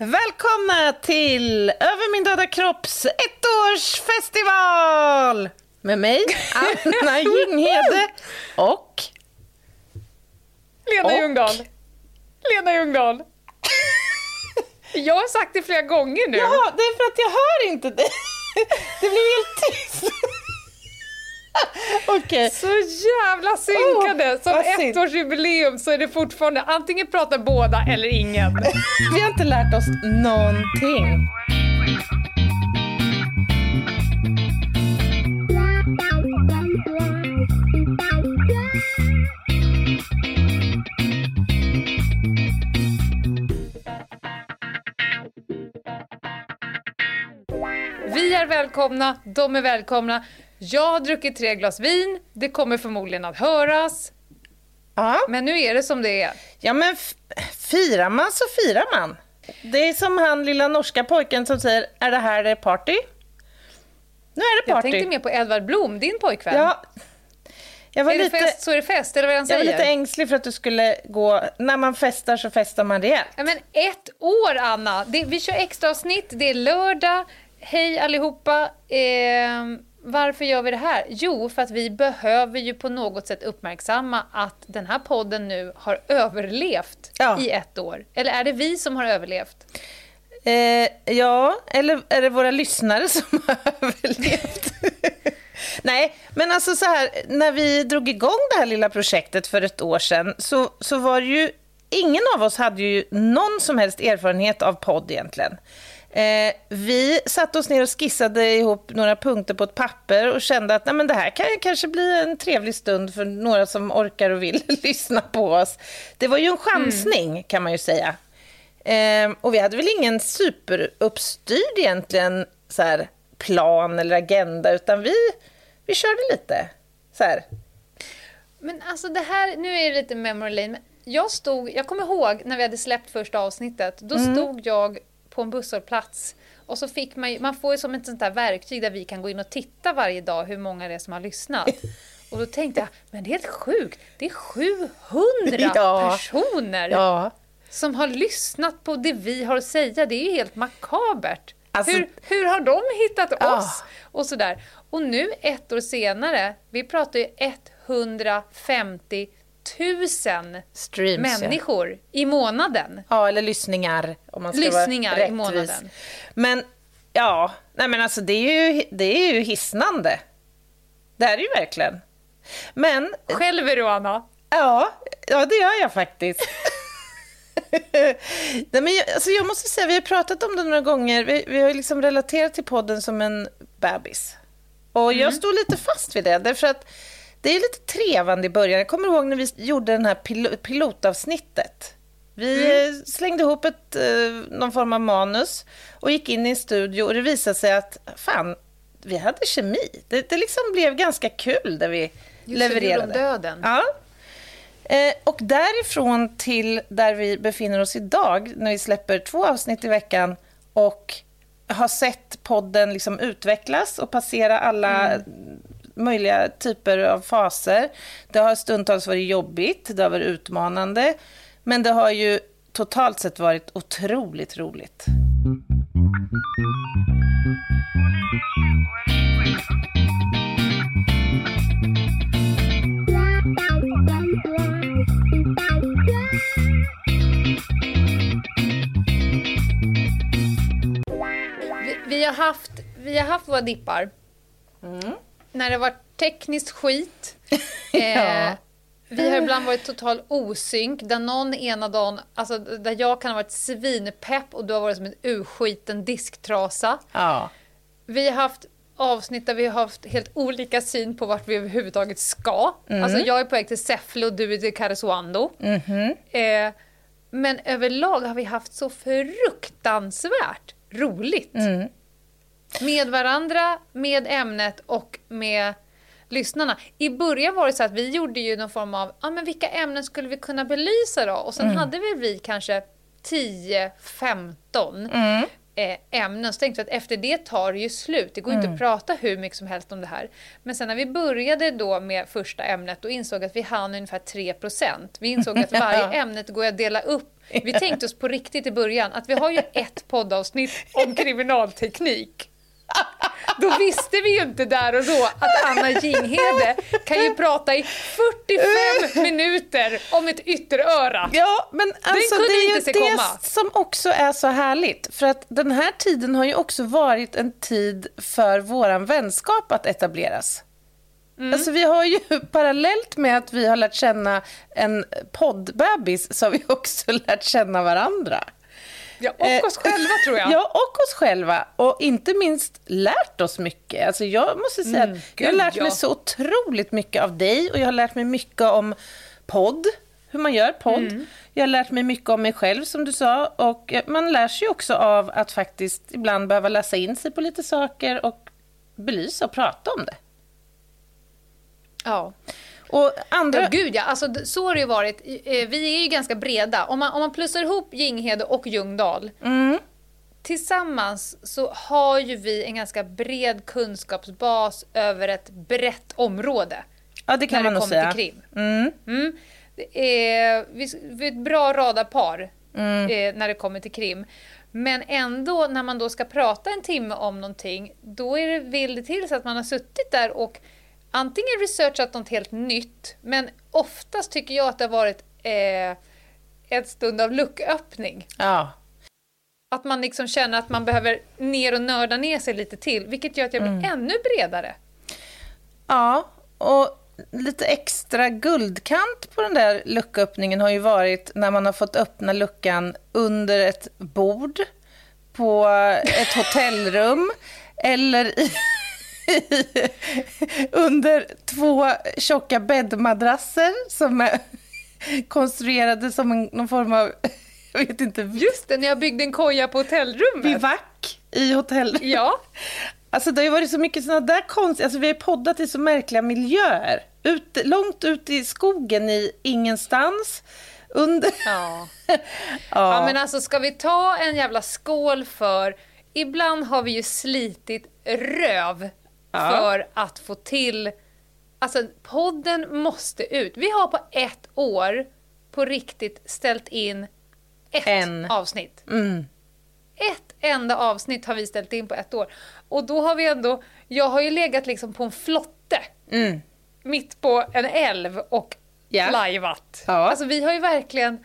Välkomna till Över min döda kropps ettårsfestival! Med mig, Anna Jinghede och... Lena Och? Ljungdahl. Lena Ljungdahl. Jag har sagt det flera gånger nu. Ja, det är för att jag hör inte dig. Det blir helt tyst. Okej. Så jävla synkade! Oh, Som ettårsjubileum så är det fortfarande antingen pratar båda eller ingen. Vi har inte lärt oss någonting. Vi är välkomna, de är välkomna. Jag har druckit tre glas vin, det kommer förmodligen att höras. Ja. Men nu är det som det är. Ja, men firar man så firar man. Det är som han lilla norska pojken som säger, är det här det party? Nu är det Jag party. tänkte mer på Edvard Blom, din pojkvän. Ja, jag var, är det lite, fest så är det fest, eller vad han jag var säger. lite ängslig för att du skulle gå... När man festar så festar man rejält. Ja, men ett år, Anna! Det, vi kör extra avsnitt. det är lördag. Hej allihopa! Eh, varför gör vi det här? Jo, för att vi behöver ju på något sätt uppmärksamma att den här podden nu har överlevt Ja. i ett år. Eller är det vi som har överlevt? Eh, ja, eller är det våra lyssnare som har överlevt? Nej, men alltså så här, när vi drog igång det här lilla projektet för ett år sedan så, så var det ju, ingen av oss hade ju någon som helst erfarenhet av podd egentligen. Eh, vi satte oss ner och skissade ihop några punkter på ett papper och kände att Nej, men det här kan kanske bli en trevlig stund för några som orkar och vill lyssna på oss. Det var ju en chansning kan man ju säga. Eh, och vi hade väl ingen superuppstyrd egentligen så här, plan eller agenda, utan vi, vi körde lite så här. Men alltså det här, nu är det lite memory lane. Jag, stod, jag kommer ihåg när vi hade släppt första avsnittet. Då stod jag på en busshållplats och så fick man ju- man får ju som ett sånt där verktyg där vi kan gå in och titta varje dag hur många det är som har lyssnat. Och då tänkte jag, men det är helt sjukt. Det är 700 Ja. personer Ja. som har lyssnat på det vi har att säga. Det är ju helt makabert. Alltså- hur, hur har de hittat Ja. oss? Och sådär. Och nu ett år senare, vi pratar ju 150 000 Streams, ja. människor i månaden. Ja, eller lyssningar om man ska Lyssningar vara i rättvis. månaden. Men ja, nej men alltså det är ju, det är ju hisnande. Det är det ju verkligen. Men Själv är du, Anna. Ja, ja det gör jag faktiskt. Nej, men jag, alltså jag måste säga, vi har pratat om det några gånger. Vi, vi har liksom relaterat till podden som en bebis. Och jag står lite fast vid det, därför att det är lite trevande i början. Jag kommer ihåg när vi gjorde den här pil- pilotavsnittet. Vi eh, slängde ihop ett, eh, någon form av manus och gick in i en studio och det visade sig att fan, vi hade kemi. Det, det liksom blev ganska kul där vi Just levererade. Om döden. Ja. Eh, och därifrån till där vi befinner oss idag, när vi släpper två avsnitt i veckan och har sett podden liksom utvecklas och passera alla möjliga typer av faser. Det har stundtals varit jobbigt, det har varit utmanande, men det har ju totalt sett varit otroligt roligt. Vi, vi, har haft, vi har haft våra dippar. Mm. När det var tekniskt skit. Eh, Ja. Vi har ibland varit total osynk, där någon ena dagen, alltså där jag kan ha varit svinpepp och du har varit som en urskiten disktrasa. Ja. Vi har haft avsnitt där vi har haft helt olika syn på vart vi överhuvudtaget ska. Mm. Alltså jag är på väg till Säffle och du är till Karesuando. Mhm. Eh, men överlag har vi haft så fruktansvärt roligt. Mm. Med varandra, med ämnet och med lyssnarna. I början var det så att vi gjorde ju någon form av, ja men vilka ämnen skulle vi kunna belysa då? Och sen Mm. hade väl vi kanske 10-15 Mm. eh, ämnen. Så tänkte vi att efter det tar det ju slut. Det går Mm. inte att prata hur mycket som helst om det här. Men sen när vi började då med första ämnet, då insåg att vi hann ungefär 3%. Vi insåg att varje ämne går att dela upp Vi tänkte oss på riktigt i början att vi har ju ett poddavsnitt om kriminalteknik. Då visste vi ju inte där och då att Anna Jinghede kan ju prata i 45 minuter om ett ytteröra. Ja, men alltså, det är ju det komma. som också är så härligt. För att den här tiden har ju också varit en tid för våran vänskap att etableras. Mm. Alltså vi har ju parallellt med att vi har lärt känna en poddbebis så har vi också lärt känna varandra. Ja, och oss själva tror jag. Ja, och oss själva. Och inte minst lärt oss mycket. Alltså jag måste säga Mm, att jag har lärt mig ja. så otroligt mycket av dig och jag har lärt mig mycket om podd, hur man gör podd. Mm. Jag har lärt mig mycket om mig själv som du sa och eh, man lär sig också av att faktiskt ibland behöva läsa in sig på lite saker och belysa och prata om det. Ja. Och andra... Ja, gud ja. Alltså, så har det ju varit. Eh, Vi är ju ganska breda. Om man, om man plussar ihop Ginghede och Ljungdahl Mm. tillsammans så har ju vi en ganska bred kunskapsbas över ett brett område. Ja, det kan när man det nog kommer säga. till krim. Mm. Mm. Det är, vi, vi är ett bra radarpar Mm. eh, när det kommer till krim. Men ändå, när man då ska prata en timme om någonting, då är det, vill det till så att man har suttit där och antingen researchat något helt nytt, men oftast tycker jag att det har varit eh, en stund av lucköppning. Ja. Att man liksom känner att man behöver ner och nörda ner sig lite till, vilket gör att jag blir Mm. ännu bredare. Ja, och lite extra guldkant på den där lucköppningen har ju varit när man har fått öppna luckan under ett bord på ett hotellrum eller i, under två tjocka bäddmadrasser som är konstruerade som en, någon form av, jag vet inte, Just det, när jag byggde en koja på hotellrummet. bivack i hotellrummet. Ja. Alltså det har ju varit så mycket sådana där konstiga, alltså vi har poddat i så märkliga miljöer. Ut, långt ut i skogen i ingenstans. Under... Ja. ja. Ja men alltså ska vi ta en jävla skål för, ibland har vi ju slitit röv Ja. för att få till, alltså podden måste ut. Vi har på ett år på riktigt ställt in ett En. avsnitt. Mm. Ett enda avsnitt har vi ställt in på ett år. Och då har vi ändå, jag har ju legat liksom på en flotte Mm. mitt på en älv och Ja. lajvat. Ja. Alltså vi har ju verkligen...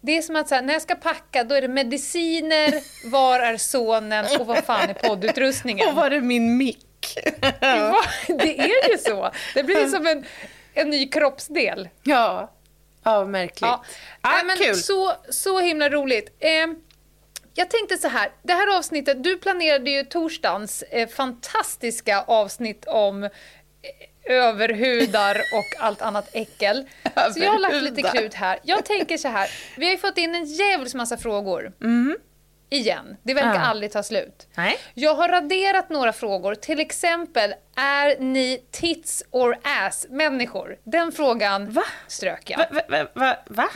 Det är som att så här, när jag ska packa då är det mediciner, var är sonen och vad fan är poddutrustningen? Och var är min mick? Va? Det är ju så! Det blir som en, en ny kroppsdel. ja. Ja, märkligt. Ja. Ah, men kul. Så, så himla roligt. Eh, jag tänkte så här, det här avsnittet, du planerade ju torsdagens eh, fantastiska avsnitt om eh, överhudar och allt annat äckel. Så jag har lagt lite krut här. Jag tänker så här, vi har ju fått in en jävels massa frågor. Igen. Det verkar. Ja. aldrig ta slut. Nej. Jag har raderat några frågor, till exempel, är ni tits or ass människor? Den frågan Va? strök jag. Va? Va? Va? Va? Va?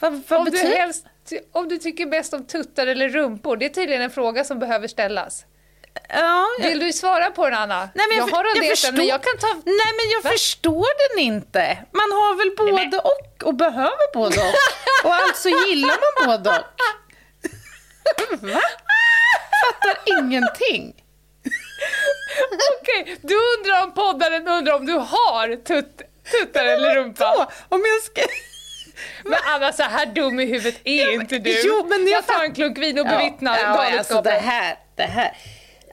Va? Vad Om du, betyder helst, om du tycker bäst om tuttar eller rumpor, det är tydligen en fråga som behöver ställas. Ja, Vill du svara på den Anna? Nej, men jag, jag, har jag raderat förstår... den, men jag kan ta... Nej, men jag Va? förstår den inte. Man har väl både och och behöver både och. Och alltså gillar man både och. Va? Fattar ingenting. Okej, du undrar om poddaren undrar om du har tutt, tuttar eller rumpa. Då, om jag ska... Men Anna, så här dum i huvudet är Ja, inte du. jo, men jag jag tar en klunk vin och bevittnar ja, alltså galenskapen. det här, det här.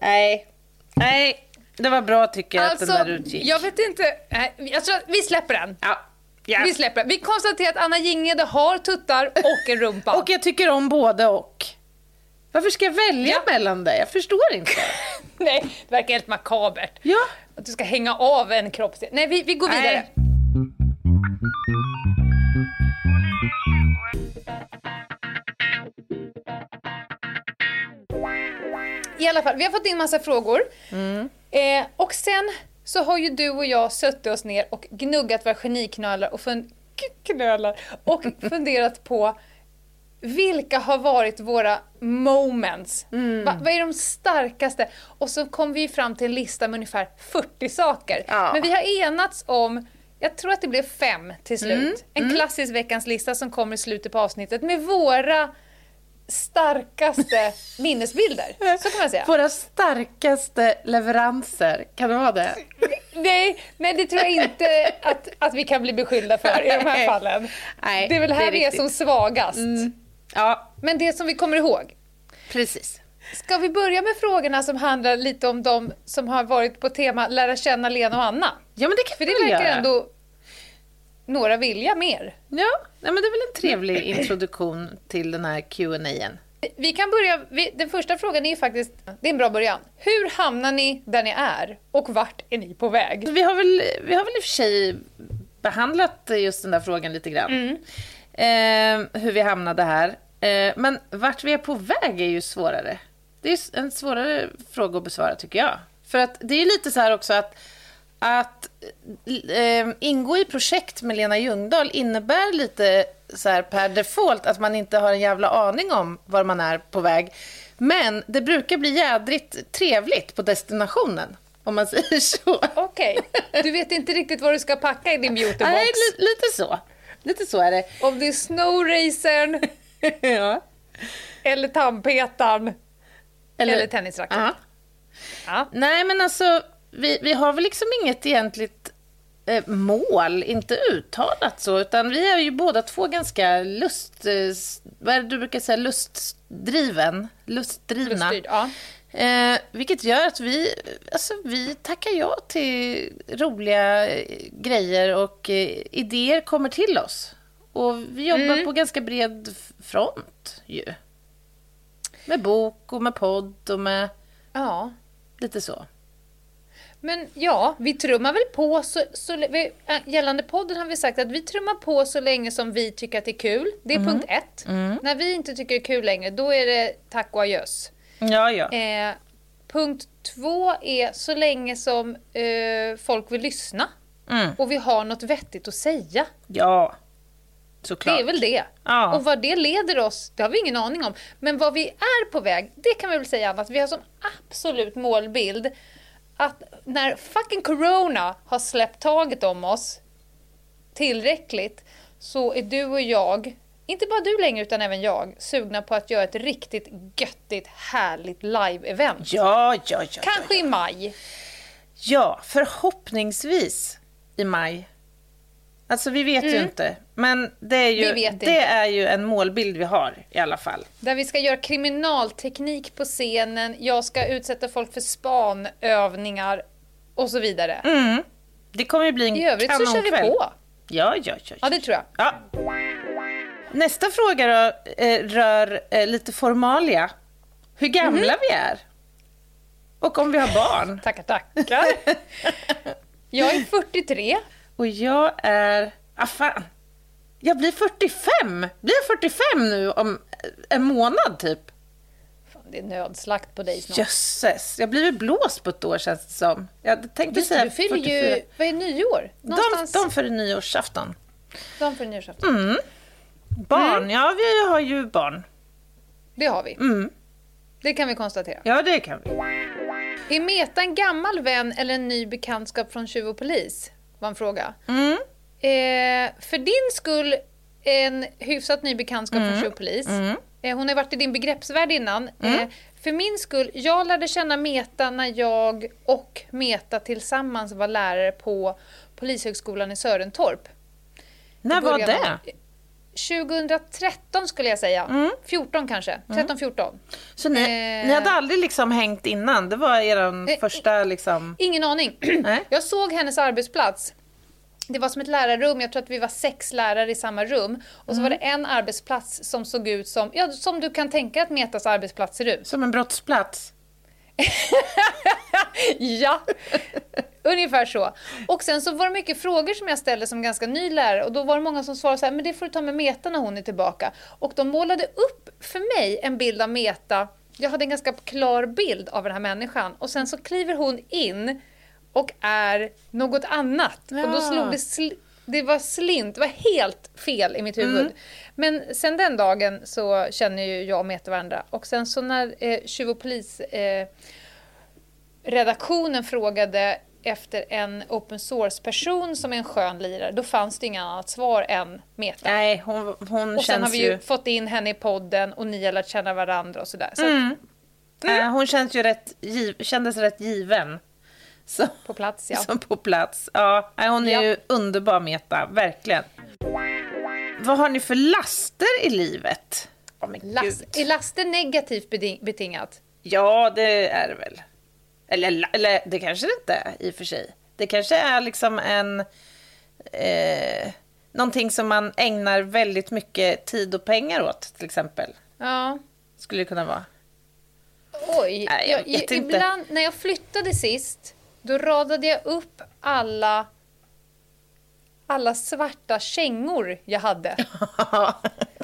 Nej, nej. Det var bra tycker jag att den där utgick. Alltså, jag vet inte. Nej, att vi släpper den. Ja. ja. Vi släpper den. Vi konstaterar att Anna Jinghede har tuttar och en rumpa. Och jag tycker om både och. Varför ska jag välja Ja. mellan det? Jag förstår inte. Nej, det verkar helt makabert. Ja. Att du ska hänga av en kroppsdel. Nej, vi, vi går vidare. Nej. I alla fall, vi har fått in massa frågor. Mm. Eh, och sen så har ju du och jag suttit oss ner och gnuggat våra geniknölar och, fun- knölar och funderat på vilka har varit våra moments? Mm. Va, vad är de starkaste? Och så kom vi fram till en lista med ungefär 40 saker. Ja. Men vi har enats om Jag tror att det blev fem till slut. En klassisk veckans lista som kommer i slutet på avsnittet med våra starkaste minnesbilder. Så kan man säga. Våra starkaste leveranser, kan det vara det? Nej, nej, det tror jag inte att, att vi kan bli beskyllda för i de här fallen. Nej, det är väl här är vi är som svagast. Ja, Men det som vi kommer ihåg. precis. Ska vi börja med frågorna som handlar lite om de som har varit på tema lära känna Lena och Anna? Ja, men det kan För vi det verkar göra. ändå några vilja mer. Ja, nej, men det är väl en trevlig introduktion till den här Q&A-en. Vi kan börja, vi, den första frågan är faktiskt, det är en bra början. Hur hamnar ni där ni är och vart är ni på väg? Vi har, väl, vi har väl i och för sig behandlat just den där frågan lite grann. Eh, hur vi hamnade här. Eh, men vart vi är på väg är ju svårare. Det är en svårare fråga att besvara tycker jag. För att det är lite så här också att, att eh, ingå i projekt med Lena Ljungdahl innebär lite så här per default att man inte har en jävla aning om var man är på väg. Men det brukar bli jädrigt trevligt på destinationen, om man säger så. Okej, du vet inte riktigt vad du ska packa i din beautybox. Nej, li- lite så. Lite så är det. Om det är snowracern ja. eller tandpetaren eller, Eller- tennisracket. Ja. Ja. Nej, men alltså, vi, vi har väl liksom inget egentligt eh, mål, inte uttalat så, utan vi är ju båda två ganska lust... Eh, vad är det du brukar säga? Lustdriven? Lustdrivna. Luststyrd, ja. Eh, vilket gör att vi, alltså, vi tackar ja till roliga eh, grejer och eh, idéer kommer till oss. Och vi jobbar Mm. på ganska bred front ju. Med bok och med podd och med ja. lite så. Men ja, vi trummar väl på så, så vi, äh, gällande podden har vi sagt att vi trummar på så länge som vi tycker att det är kul. Det är punkt ett. När vi inte tycker det är kul längre, då är det tack och adjöss. Ja, ja. Eh, punkt två är så länge som eh, folk vill lyssna Mm. och vi har något vettigt att säga. Ja, Det såklart. är väl det. Ja. Och vad det leder oss, det har vi ingen aning om. Men vad vi är på väg, det kan vi väl säga att vi har som absolut målbild att när fucking corona har släppt taget om oss tillräckligt så är du och jag, inte bara du längre utan även jag, sugna på att göra ett riktigt göttigt, härligt live-event. Ja, ja, ja. ja, Kanske i maj. Ja, förhoppningsvis i maj. Alltså, vi vet ju inte. Men det är ju, Mm. Det är ju en målbild vi har i alla fall. Där vi ska göra kriminalteknik på scenen, jag ska utsätta folk för spanövningar och så vidare. Mm. Det kommer ju bli en I övrigt så kör vi kanonkväll. på. Ja, ja, ja. Ja, det tror jag. ja. Nästa fråga då, eh, rör eh, lite formalia. Hur gamla Mhm. vi är. Och om vi har barn. Tackar, tackar. Jag är 43. Och jag är... Ah, fan. Jag blir 45! Blir jag 45 nu om en månad typ? Fan, det är nödslakt på dig snart. Jösses, jag blir väl blåst på ett år känns det som. Jag tänkte Just säga du fyller 44. ju... Vad är nyår? De, Någonstans... de för nyårsafton. de för nyårsafton. Barn, Mm. ja vi har ju barn. Det har vi. Mm. Det kan vi konstatera. Ja, det kan vi. Är Meta en gammal vän eller en ny bekantskap från Tjuv och polis? Var en fråga. Mm. Eh, för din skull en hyfsat ny bekantskap Mm. från Tjuv och polis. Eh, hon har varit i din begreppsvärld innan. Eh, för min skull, jag lärde känna Meta när jag och Meta tillsammans var lärare på Polishögskolan i Sörentorp. När var det? Av- 2013 skulle jag säga. 14 kanske. 13-14. Så ni, Eh. ni hade aldrig liksom hängt innan? Det var er Eh, första liksom... Ingen aning. Jag såg hennes arbetsplats. Det var som ett lärarrum, jag tror att vi var sex lärare i samma rum. Och så var det en arbetsplats som såg ut som, ja, som du kan tänka att Metas arbetsplats ser ut. Som en brottsplats? Ja, ungefär så. Och sen så var det mycket frågor som jag ställde som ganska ny lärare och då var det många som svarade så här, men det får du ta med Meta när hon är tillbaka. Och de målade upp för mig en bild av Meta. Jag hade en ganska klar bild av den här människan och sen så kliver hon in och är något annat. Och då Ja. slog det det var slint, det var helt fel i mitt huvud. Men sen den dagen så känner ju jag och Meta varandra. Och sen så när eh, Tjuv och polis eh, redaktionen frågade efter en open source-person som är en skön lirare, då fanns det inget annat svar än Meta. Nej, hon, hon och sen har vi ju ju... fått in henne i podden och ni har lärt känna varandra och sådär. Så Mm. att, Eh, hon känns ju rätt, giv, kändes rätt given. Så, på plats, ja. Som på plats. Ja, hon är Ja. ju underbar, Meta. Verkligen. Vad har ni för laster i livet? Men Last, är laster negativt betingat? Ja, det är det väl. Eller, eller det kanske det inte är i och för sig. Det kanske är liksom en... Eh, någonting som man ägnar väldigt mycket tid och pengar åt, till exempel. Ja. Skulle det kunna vara. Oj, Nej, jag inte. ibland när jag flyttade sist, då radade jag upp alla alla svarta kängor jag hade.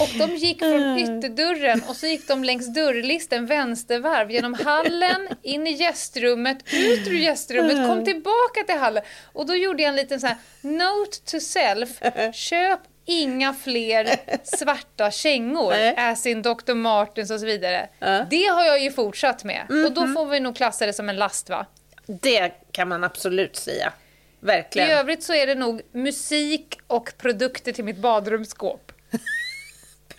Och de gick från ytterdörren och så gick de längs dörrlisten vänstervarv genom hallen, in i gästrummet, ut ur gästrummet, kom tillbaka till hallen. Och då gjorde jag en liten så här note to self. Köp inga fler svarta kängor, as in Dr. Martens och så vidare. Det har jag ju fortsatt med. Och då får vi nog klassa det som en last va? Det kan man absolut säga. I Verkligen. övrigt så är det nog musik och produkter till mitt badrumsskåp.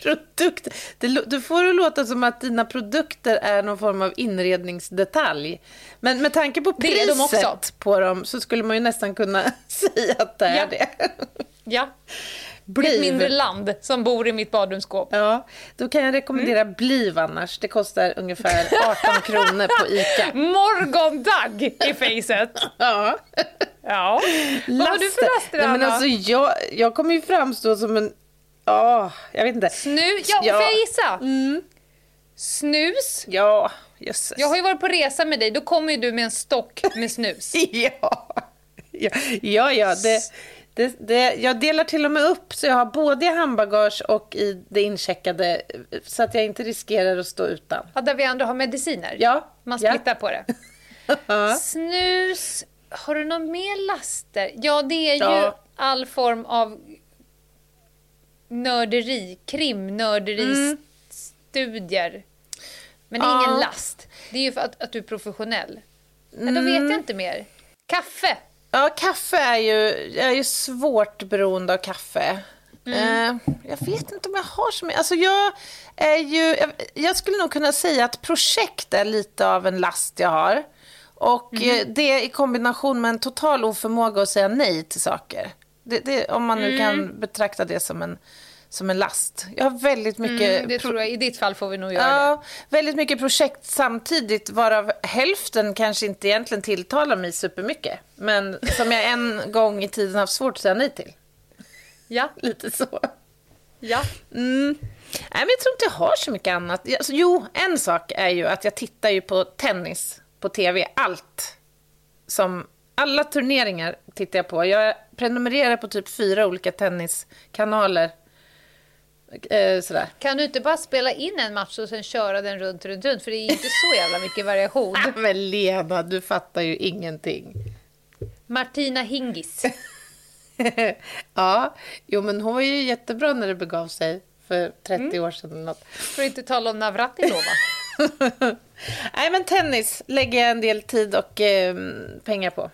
Produkt. Det, du får det låta som att dina produkter är någon form av inredningsdetalj. Men med tanke på de priset också. på dem så skulle man ju nästan kunna säga att det är Ja. det. Ja, Bliv. ett mindre land som bor i mitt badrumsskåp. Ja, då kan jag rekommendera Mm. Bliv annars. Det kostar ungefär 18 kronor på ICA. Morgondagg i facet. Ja. Ja. Vad har du för laster, Nej, men alltså, jag, jag kommer ju framstå som en... Ja, jag vet inte. Snu... Ja, Ja. får jag gissa? Mm. Snus. Ja, jösses. Jag har ju varit på resa med dig, då kommer ju du med en stock med snus. Ja, ja, ja, ja det, det, det, jag delar till och med upp så jag har både i handbagage och i det incheckade så att jag inte riskerar att stå utan. Ja, där vi andra har mediciner. Ja, Man ja. splittar på det. Snus. Har du någon mer laster? Ja, det är ju Ja. all form av nörderi, krimnörderi, studier. Men det är Ja. ingen last. Det är ju för att, att du är professionell. Men då vet jag inte mer. Kaffe. Ja, kaffe är ju, jag är ju svårt beroende av kaffe. Eh, jag vet inte om jag har så mycket. Alltså jag är ju, jag, jag skulle nog kunna säga att projekt är lite av en last jag har. Och eh, det i kombination med en total oförmåga att säga nej till saker. Det, det, om man nu kan betrakta det som en, som en last. Jag har väldigt mycket... Mm, det tror jag. I ditt fall får vi nog göra det. Ja, väldigt mycket projekt samtidigt, varav hälften kanske inte egentligen tilltalar mig supermycket. Men som jag en gång i tiden haft svårt att säga nej till. Ja. Lite så. ja. Mm. Nej, men jag tror inte jag har så mycket annat. Alltså, jo, en sak är ju att jag tittar ju på tennis på tv. Allt. Som, alla turneringar tittar jag på. Jag prenumererar på typ fyra olika tenniskanaler. Eh, sådär. Kan du inte bara spela in en match och sen köra den runt, runt, runt? För det är inte så jävla mycket variation. Ah, men Lena, du fattar ju ingenting. Martina Hingis. ja, jo men hon var ju jättebra när det begav sig för 30 år sedan eller något. För att inte tala om Navratilova. Nej men tennis lägger jag en del tid och eh, pengar på.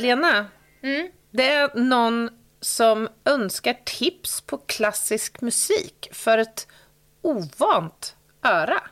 Lena, Mm. det är någon som önskar tips på klassisk musik för ett ovant öra.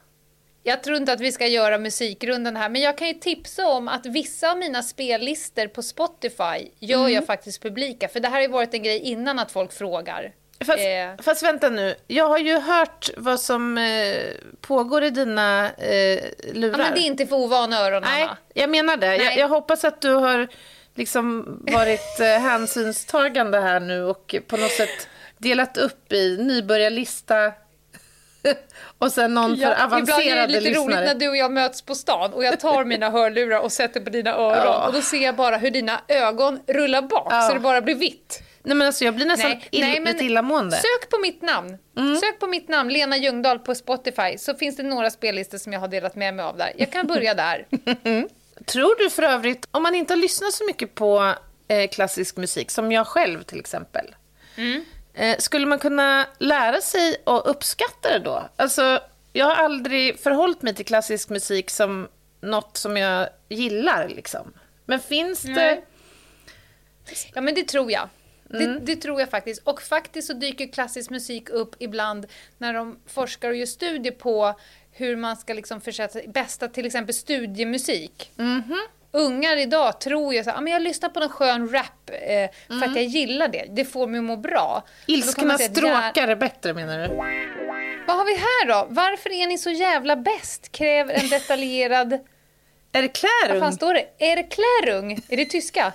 Jag tror inte att vi ska göra musikrundan här, men jag kan ju tipsa om att vissa av mina spellistor på Spotify gör Mm. jag faktiskt publika. För det här har ju varit en grej innan att folk frågar. Fast, Eh. fast vänta nu, jag har ju hört vad som eh, pågår i dina eh, lurar. Ja, men det är inte för ovana öron, Nej, Anna. jag menar det. Jag, jag hoppas att du har liksom varit eh, hänsynstagande här nu och på något sätt delat upp i nybörjarlista och sen någon för ibland är det avancerade lite roligt lyssnare. när du och jag möts på stan och jag tar mina hörlurar och sätter på dina öron Ja. och då ser jag bara hur dina ögon rullar bak Ja. så det bara blir vitt. Nej men alltså jag blir nästan Nej, ill, nej, lite illamående. Sök på mitt namn. Sök på mitt namn, Lena Ljungdahl på Spotify, så finns det några spellistor som jag har delat med mig av där. Jag kan börja där. Tror du för övrigt, om man inte har lyssnat så mycket på eh, klassisk musik, som jag själv till exempel. Mm. Eh, skulle man kunna lära sig att uppskatta det då? Alltså, jag har aldrig förhållit mig till klassisk musik som något som jag gillar. Liksom. Men finns det... Nej. Ja, men det tror jag. Det, det, tror jag faktiskt. Och faktiskt så dyker klassisk musik upp ibland när de forskar och gör studier på hur man ska liksom försöka bästa till exempel studiemusik. Ungar idag tror ju här, "Ah, men jag lyssnar på en skön rap eh, för att jag gillar det. Det får mig att må bra. Att jä- stråkar är bättre, menar du? Vad har vi här då? Varför är ni så jävla bäst? Kräver en detaljerad... Är det Vad fan står det? Är det Klärung? Är det tyska?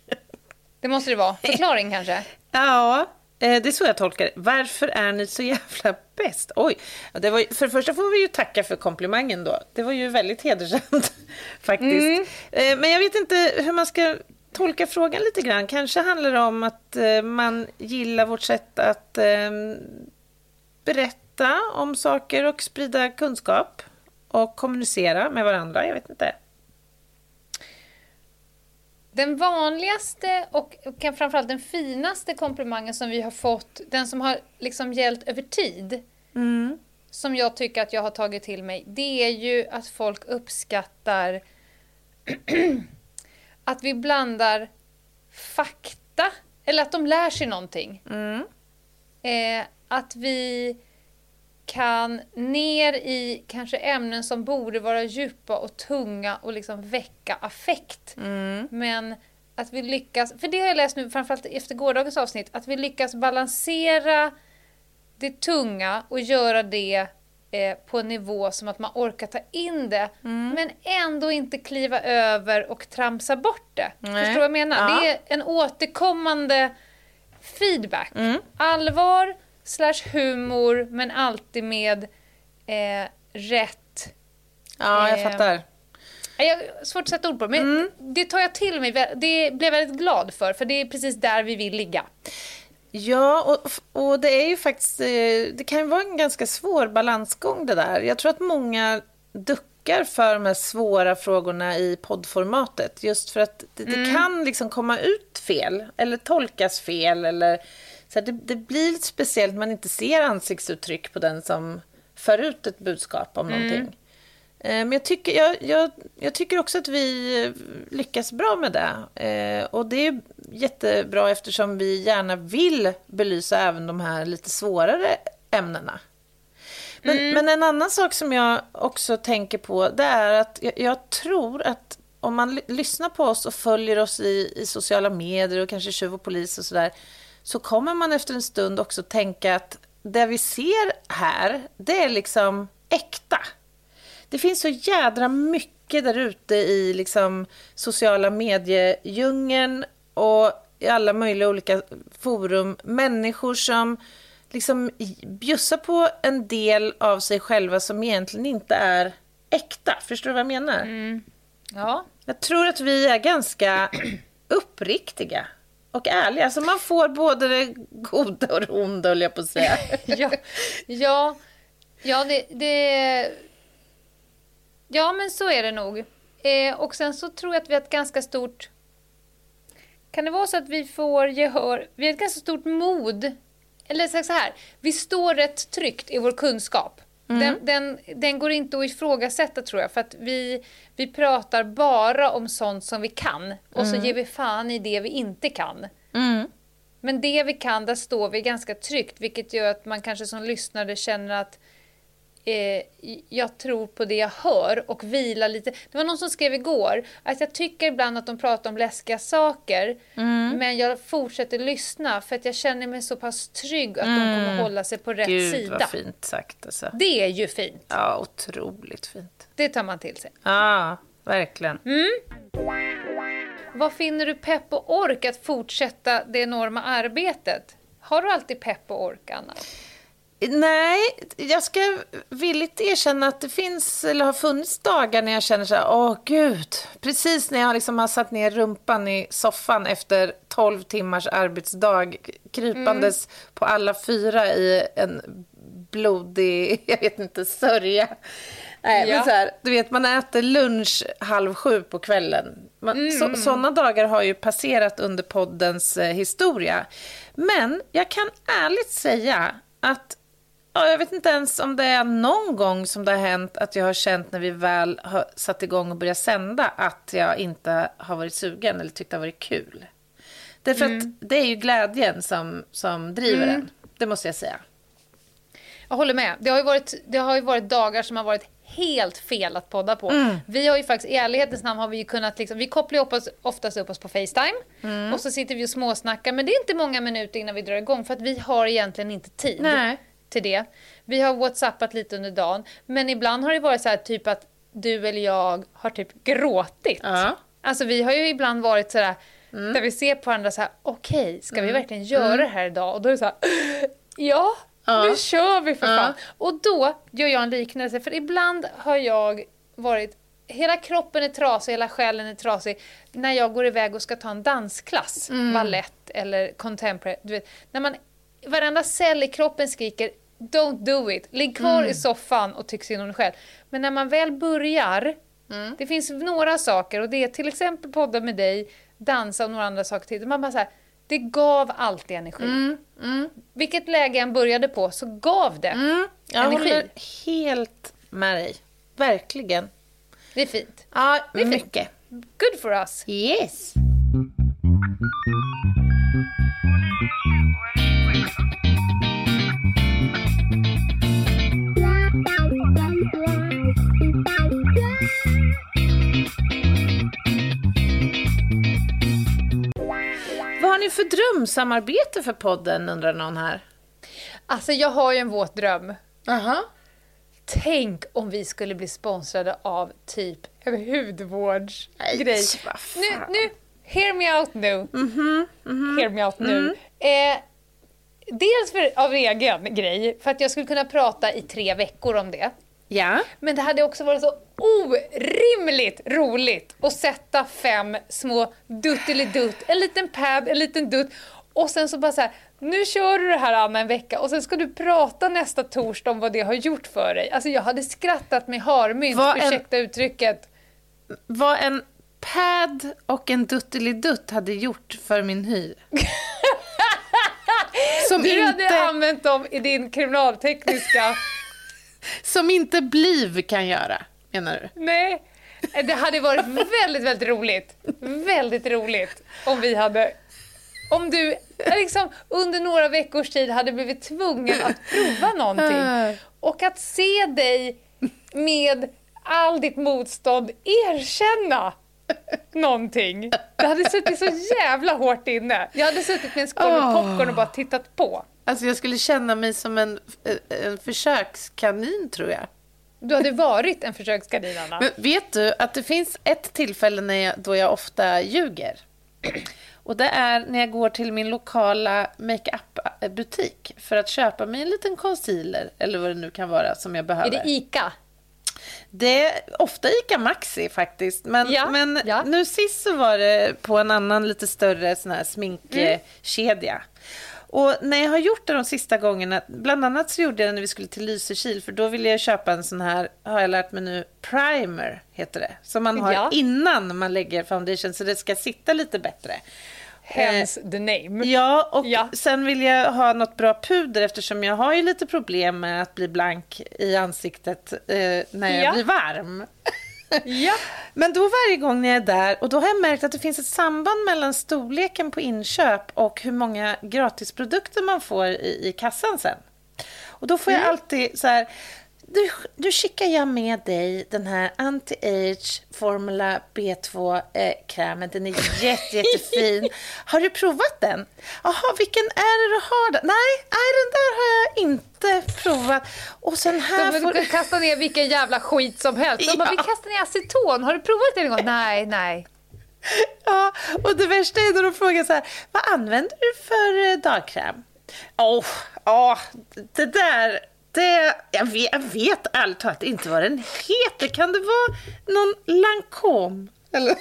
Det måste det vara. Förklaring kanske? Ja, det är så jag tolkar det. Varför är ni så jävla bäst? Oj, det var, för det första får vi ju tacka för komplimangen då. Det var ju väldigt hedersamt faktiskt. Eh, Men jag vet inte hur man ska tolka frågan lite grann. Kanske handlar det om att eh, man gillar vårt sätt att eh, berätta om saker och sprida kunskap och kommunicera med varandra. Jag vet inte. Den vanligaste och kan framförallt den finaste komplimangen som vi har fått, den som har liksom gällt över tid, som jag tycker att jag har tagit till mig, det är ju att folk uppskattar att vi blandar fakta, eller att de lär sig någonting. Eh, att vi kan ner i kanske ämnen som borde vara djupa och tunga och liksom väcka affekt. Men att vi lyckas, för det har jag läst nu framförallt efter gårdagens avsnitt, att vi lyckas balansera det tunga och göra det eh, på en nivå som att man orkar ta in det men ändå inte kliva över och tramsa bort det. Nej. Förstår du vad jag menar? Ja. Det är en återkommande feedback. Allvar slash humor men alltid med eh, rätt Ja, jag Eh, fattar. Jag har svårt att sätta ord på det, men det tar jag till mig. Det blev jag väldigt glad för, för det är precis där vi vill ligga. Ja, och, och det är ju faktiskt... eh, Det kan ju vara en ganska svår balansgång det där. Jag tror att många duckar för de här svåra frågorna i poddformatet. Just för att det, det kan liksom komma ut fel, eller tolkas fel. Eller, så det, det blir lite speciellt när man inte ser ansiktsuttryck på den som för ut ett budskap om någonting. Eh, Men jag tycker, jag, jag, jag tycker också att vi eh, lyckas bra med det. Eh, och det är jättebra eftersom vi gärna vill belysa även de här lite svårare ämnena. Men, men en annan sak som jag också tänker på det är att jag, jag tror att om man ly- lyssnar på oss och följer oss i, i sociala medier och kanske tjuv och polis och sådär så kommer man efter en stund också tänka att det vi ser här, det är liksom äkta. Det finns så jädra mycket där ute i liksom sociala mediedjungeln och i alla möjliga olika forum. Människor som liksom bjussar på en del av sig själva som egentligen inte är äkta. Förstår du vad jag menar? Ja. Jag tror att vi är ganska uppriktiga och ärliga. Alltså man får både det goda och det onda, höll jag på att säga. ja, ja, ja det, det... Ja, men så är det nog. Eh, och sen så tror jag att vi har ett ganska stort... Kan det vara så att vi får gehör? Vi har ett ganska stort mod. Eller så så här, vi står rätt tryggt i vår kunskap. Den, den, den går inte att ifrågasätta tror jag, för att vi, vi pratar bara om sånt som vi kan. Och så ger vi fan i det vi inte kan. Men det vi kan, där står vi ganska tryggt, vilket gör att man kanske som lyssnare känner att eh, jag tror på det jag hör och vilar lite. Det var någon som skrev igår att jag tycker ibland att de pratar om läskiga saker, men jag fortsätter lyssna för att jag känner mig så pass trygg att de kommer hålla sig på rätt Gud sida. vad fint sagt alltså. Det är ju fint. Ja, otroligt fint. Det tar man till sig. Ja, verkligen. Vad finner du pepp och ork att fortsätta det enorma arbetet? Har du alltid pepp och ork, Anna? Nej, jag ska villigt erkänna att det finns, eller har funnits dagar när jag känner så här, åh gud, precis när jag liksom har satt ner rumpan i soffan efter 12 timmars arbetsdag, krypandes på alla fyra i en blodig, jag vet inte, sörja. Nej, Ja. men så här, du vet, man äter lunch halv sju på kvällen. Man, så, sådana dagar har ju passerat under poddens eh, historia. Men jag kan ärligt säga att ja, jag vet inte ens om det är någon gång som det har hänt att jag har känt när vi väl har satt igång och börjat sända att jag inte har varit sugen eller tyckt det har varit kul. Därför att det är ju glädjen som, som driver en. Det måste jag säga. Jag håller med. Det har, ju varit, det har ju varit dagar som har varit helt fel att podda på. Mm. Vi har ju faktiskt, i ärlighetens namn har vi ju kunnat liksom, vi kopplar upp oss, oftast upp oss på Facetime Mm. och så sitter vi och småsnackar men det är inte många minuter innan vi drar igång för att vi har egentligen inte tid Nej. Till det. Vi har whatsappat lite under dagen men ibland har det varit så här typ att du eller jag har typ gråtit. Mm. Alltså vi har ju ibland varit sådär där vi ser på varandra så här: okej, ska vi verkligen göra det här idag? Och då är det så här, ja, Ja. nu kör vi för Ja. fan. Och då gör jag en liknelse, för ibland har jag varit, hela kroppen är trasig, hela själen är trasig, när jag går iväg och ska ta en dansklass, Mm. ballett eller contemporary, du vet, när man, varenda cell i kroppen skriker Don't do it, ligg kvar Mm. i soffan och tyck synd om dig själv. Men när man väl börjar, Mm. det finns några saker och det är till exempel podda med dig, dansa och några andra saker till. Man bara så här, det gav alltid energi. Mm, Vilket läge jag började på så gav det Mm, jag energi. håller helt med dig. Verkligen. Det är fint. Ja, är fint. mycket. Good for us. Yes. Ni för drömsamarbete för podden, undrar någon här. Alltså jag har ju en våt dröm. Aha. Tänk om vi skulle bli sponsrade av typ en hudvårdsgrej. vad fan. Nu, nu, hear me out nu. Mhm, Hear me out nu. Eh, dels för, av egen grej, för att jag skulle kunna prata i tre veckor om det. Ja. Men det hade också varit så orimligt roligt att sätta fem små duttelidutt, en liten pad, en liten dutt och sen så bara så här, nu kör du det här Anna en vecka och sen ska du prata nästa torsdag om vad det har gjort för dig. Alltså jag hade skrattat med harmynt, Vad en- ursäkta uttrycket. Vad en pad och en duttelidutt hade gjort för min hy. Som Du inte, hade använt dem i din kriminaltekniska... som inte Bliv kan göra, menar du? Nej, det hade varit väldigt, väldigt roligt. Väldigt roligt om vi hade... Om du liksom under några veckors tid hade blivit tvungen att prova någonting. Och att se dig med all ditt motstånd erkänna någonting. Det hade suttit så jävla hårt inne. Jag hade suttit med en skål med Åh. popcorn och bara tittat på. Alltså jag skulle känna mig som en, en försökskanin tror jag. Du hade varit en försökskanin, Anna. Men vet du att det finns ett tillfälle när jag, då jag ofta ljuger? Och det är när jag går till min lokala makeup-butik för att köpa mig en liten concealer eller vad det nu kan vara som jag behöver. Är det ICA? Det är ofta ICA Maxi faktiskt. Men, Ja, men ja. nu sist så var det på en annan lite större sån här sminkkedja. Och när jag har gjort det de sista gångerna, bland annat så gjorde jag det när vi skulle till Lysekil, för då ville jag köpa en sån här, har jag lärt mig nu, primer heter det. Som man har Ja. innan man lägger foundation så det ska sitta lite bättre. Hence the name. Ja, och Ja. sen vill jag ha något bra puder eftersom jag har ju lite problem med att bli blank i ansiktet eh, när jag Ja. blir varm. Ja. Men då varje gång när jag är där, och då har jag märkt att det finns ett samband mellan storleken på inköp och hur många gratisprodukter man får i, i kassan sen. Och då får jag alltid så här, du, du skickar jag med dig den här anti-age formula B2-krämen. Den är jätte, jättefin. Har du provat den? Jaha, vilken är det du har? Där? Nej, nej, den där har jag inte provat. Och sen här De får kan kasta ner vilken jävla skit som helst. De bara, Ja. vi kastar ner aceton. Har du provat det någon gång? Nej, nej. Ja, och det värsta är när de frågar så här, vad använder du för eh, dagkräm? Åh, ja, det där, jag vet, jag vet ärligt talat inte vad den heter. Kan det vara någon Lancome? Eller?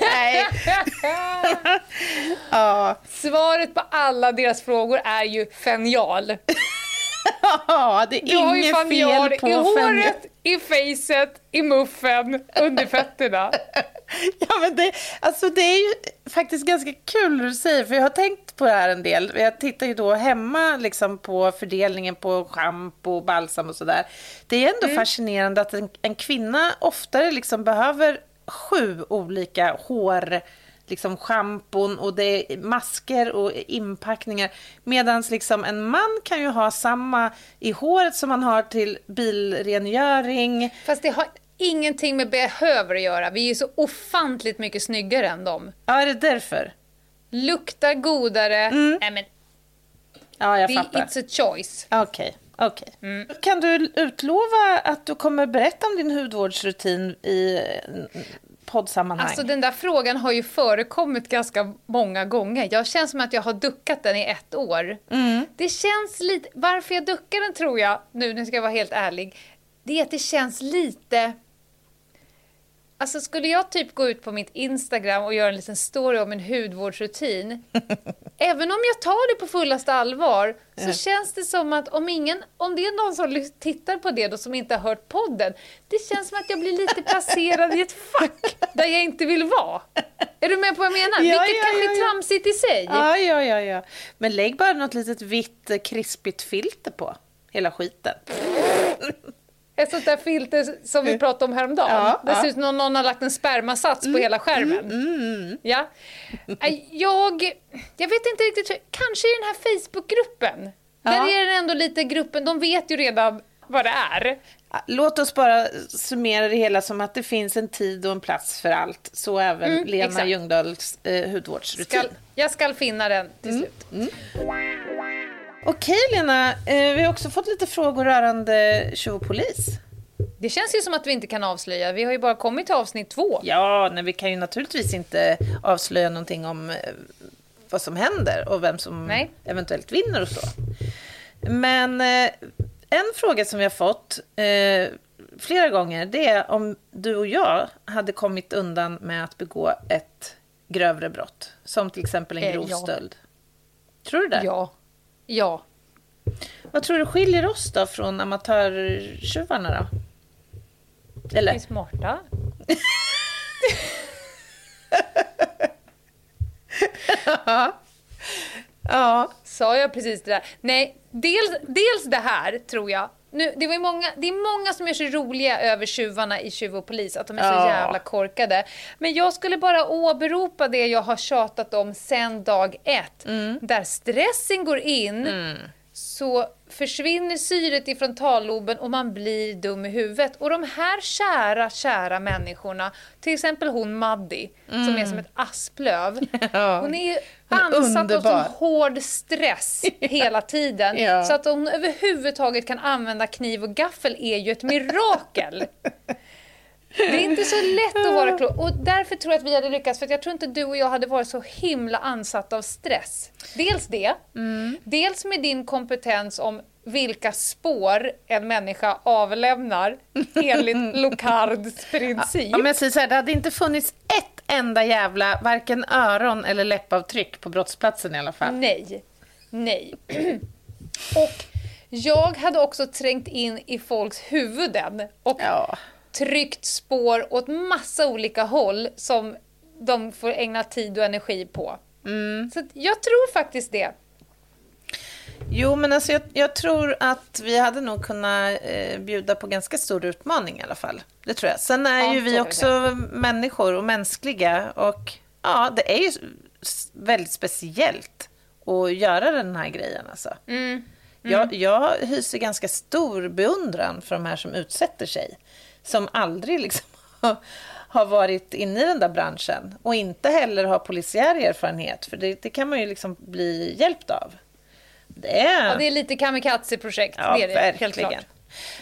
Nej. ja. Svaret på alla deras frågor är ju fenial. Ja, det är Du har ju inget fel på i håret, i facet, i muffen, under fötterna. Ja, men det, alltså det är ju faktiskt ganska kul du säger, för jag har tänkt på det här en del. Jag tittar ju då hemma liksom på fördelningen på schampo, balsam och sådär. Det är ändå mm. fascinerande att en, en, kvinna oftare liksom behöver sju olika hår liksom schampon och det är masker och inpackningar. Medan liksom en man kan ju ha samma i håret som man har till bilrengöring. Fast det har ingenting med behöver att göra. Vi är ju så ofantligt mycket snyggare än dem. Ja, är det därför? Luktar godare. Mm. Nej, men... Ja, jag det, fattar. It's a choice. Okej. Okay. Okay. Mm. Kan du utlova att du kommer berätta om din hudvårdsrutin i poddsammanhang? Alltså den där frågan har ju förekommit ganska många gånger. Jag känns som att jag har duckat den i ett år. Mm. Det känns lite, varför jag duckar den tror jag, nu, nu ska jag vara helt ärlig, det är att det känns lite... Alltså skulle jag typ gå ut på mitt Instagram och göra en liten story om en hudvårdsrutin, även om jag tar det på fullaste allvar, så ja. känns det som att om, ingen, om det är någon som tittar på det då som inte har hört podden, det känns som att jag blir lite placerad i ett fack där jag inte vill vara. Är du med på vad jag menar? Ja, Vilket ja, kanske ja, är tramsigt i sig. Ja, ja, ja, ja. Men lägg bara något litet vitt eh, krispigt filter på hela skiten. Ett sånt där filter som vi pratade om häromdagen. Ja, det ser ut som någon, någon har lagt en spermasats mm, på hela skärmen. Mm, mm. Ja. Jag, jag vet inte riktigt, kanske i den här Facebookgruppen. Ja. Där är det ändå lite gruppen, de vet ju redan vad det är. Låt oss bara summera det hela som att det finns en tid och en plats för allt. Så även mm, Lena exakt. Ljungdahls eh, hudvårdsrutin. Ska, jag ska finna den till mm, slut. Mm. Okej Lena, eh, vi har också fått lite frågor rörande tjuv och polis. Det känns ju som att vi inte kan avslöja. Vi har ju bara kommit till avsnitt två. Ja, nej, vi kan ju naturligtvis inte avslöja någonting om eh, vad som händer och vem som nej. eventuellt vinner och så. Men eh, en fråga som vi har fått eh, flera gånger det är om du och jag hade kommit undan med att begå ett grövre brott. Som till exempel en grov eh, ja. stöld. Tror du det? Ja. Ja. Vad tror du skiljer oss då från amatörtjuvarna då? Eller? Vi är smarta. ja. ja. Sa jag precis det där? Nej, dels, dels det här tror jag. Nu, det, var många, det är många som gör sig roliga över tjuvarna i Tjuv och polis, att de är så ja. jävla korkade. Men jag skulle bara åberopa det jag har tjatat om sen dag ett. Mm. Där stressen går in, mm. Så försvinner syret i frontalloben och man blir dum i huvudet. Och de här kära, kära människorna, till exempel hon Maddi, mm. som är som ett asplöv. Ja. Hon är ansatt av sån hård stress hela tiden. ja. Så att hon överhuvudtaget kan använda kniv och gaffel är ju ett mirakel. Det är inte så lätt att vara klok. Och därför tror jag att vi hade lyckats, för jag tror inte du och jag hade varit så himla ansatta av stress. Dels det, mm. dels med din kompetens om vilka spår en människa avlämnar enligt Locards princip. Ja, men så här, det hade inte funnits ett enda jävla, varken öron eller läppavtryck på brottsplatsen i alla fall. Nej, nej. Och jag hade också trängt in i folks huvuden och ja tryckt spår åt massa olika håll som de får ägna tid och energi på. Mm. Så jag tror faktiskt det. Jo, men alltså jag, jag, tror att vi hade nog kunnat eh, bjuda på ganska stor utmaning i alla fall. Det tror jag. Sen är ja, ju vi också människor och mänskliga och ja, det är ju väldigt speciellt att göra den här grejen alltså. Mm. Mm. Jag, jag hyser ganska stor beundran för de här som utsätter sig som aldrig liksom har varit inne i den där branschen och inte heller har polisiär erfarenhet, för det, det kan man ju liksom bli hjälpt av. Det är, ja, det är lite kamikaze-projekt, ja, det är det, verkligen. helt klart.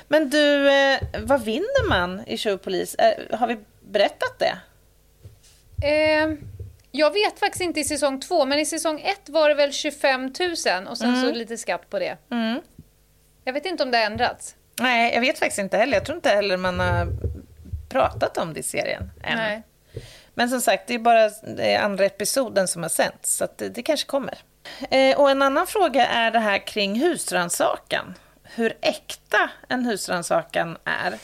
Men du, eh, vad vinner man i Showpolis? Eh, har vi berättat det? Eh, jag vet faktiskt inte i säsong två, men i säsong ett var det väl 25 000 och sen mm. så lite skatt på det. Mm. Jag vet inte om det har ändrats. Nej, jag vet faktiskt inte heller. Jag tror inte heller man har pratat om det i serien än. Nej. Men som sagt, det är bara andra episoden som har sänts, så det, det, kanske kommer. Eh, och en annan fråga är det här kring husrannsakan. Hur äkta en husrannsakan är.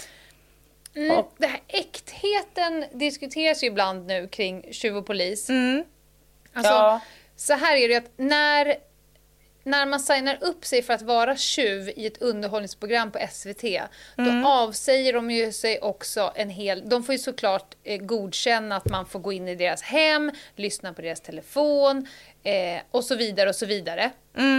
Mm, Och- det här äktheten diskuteras ju ibland nu kring tjuv och polis. Alltså, Ja. Så här är det att när, när man signar upp sig för att vara tjuv i ett underhållningsprogram på SVT, då avsäger de ju sig också en hel... De får ju såklart eh, godkänna att man får gå in i deras hem, lyssna på deras telefon eh, och så vidare och så vidare.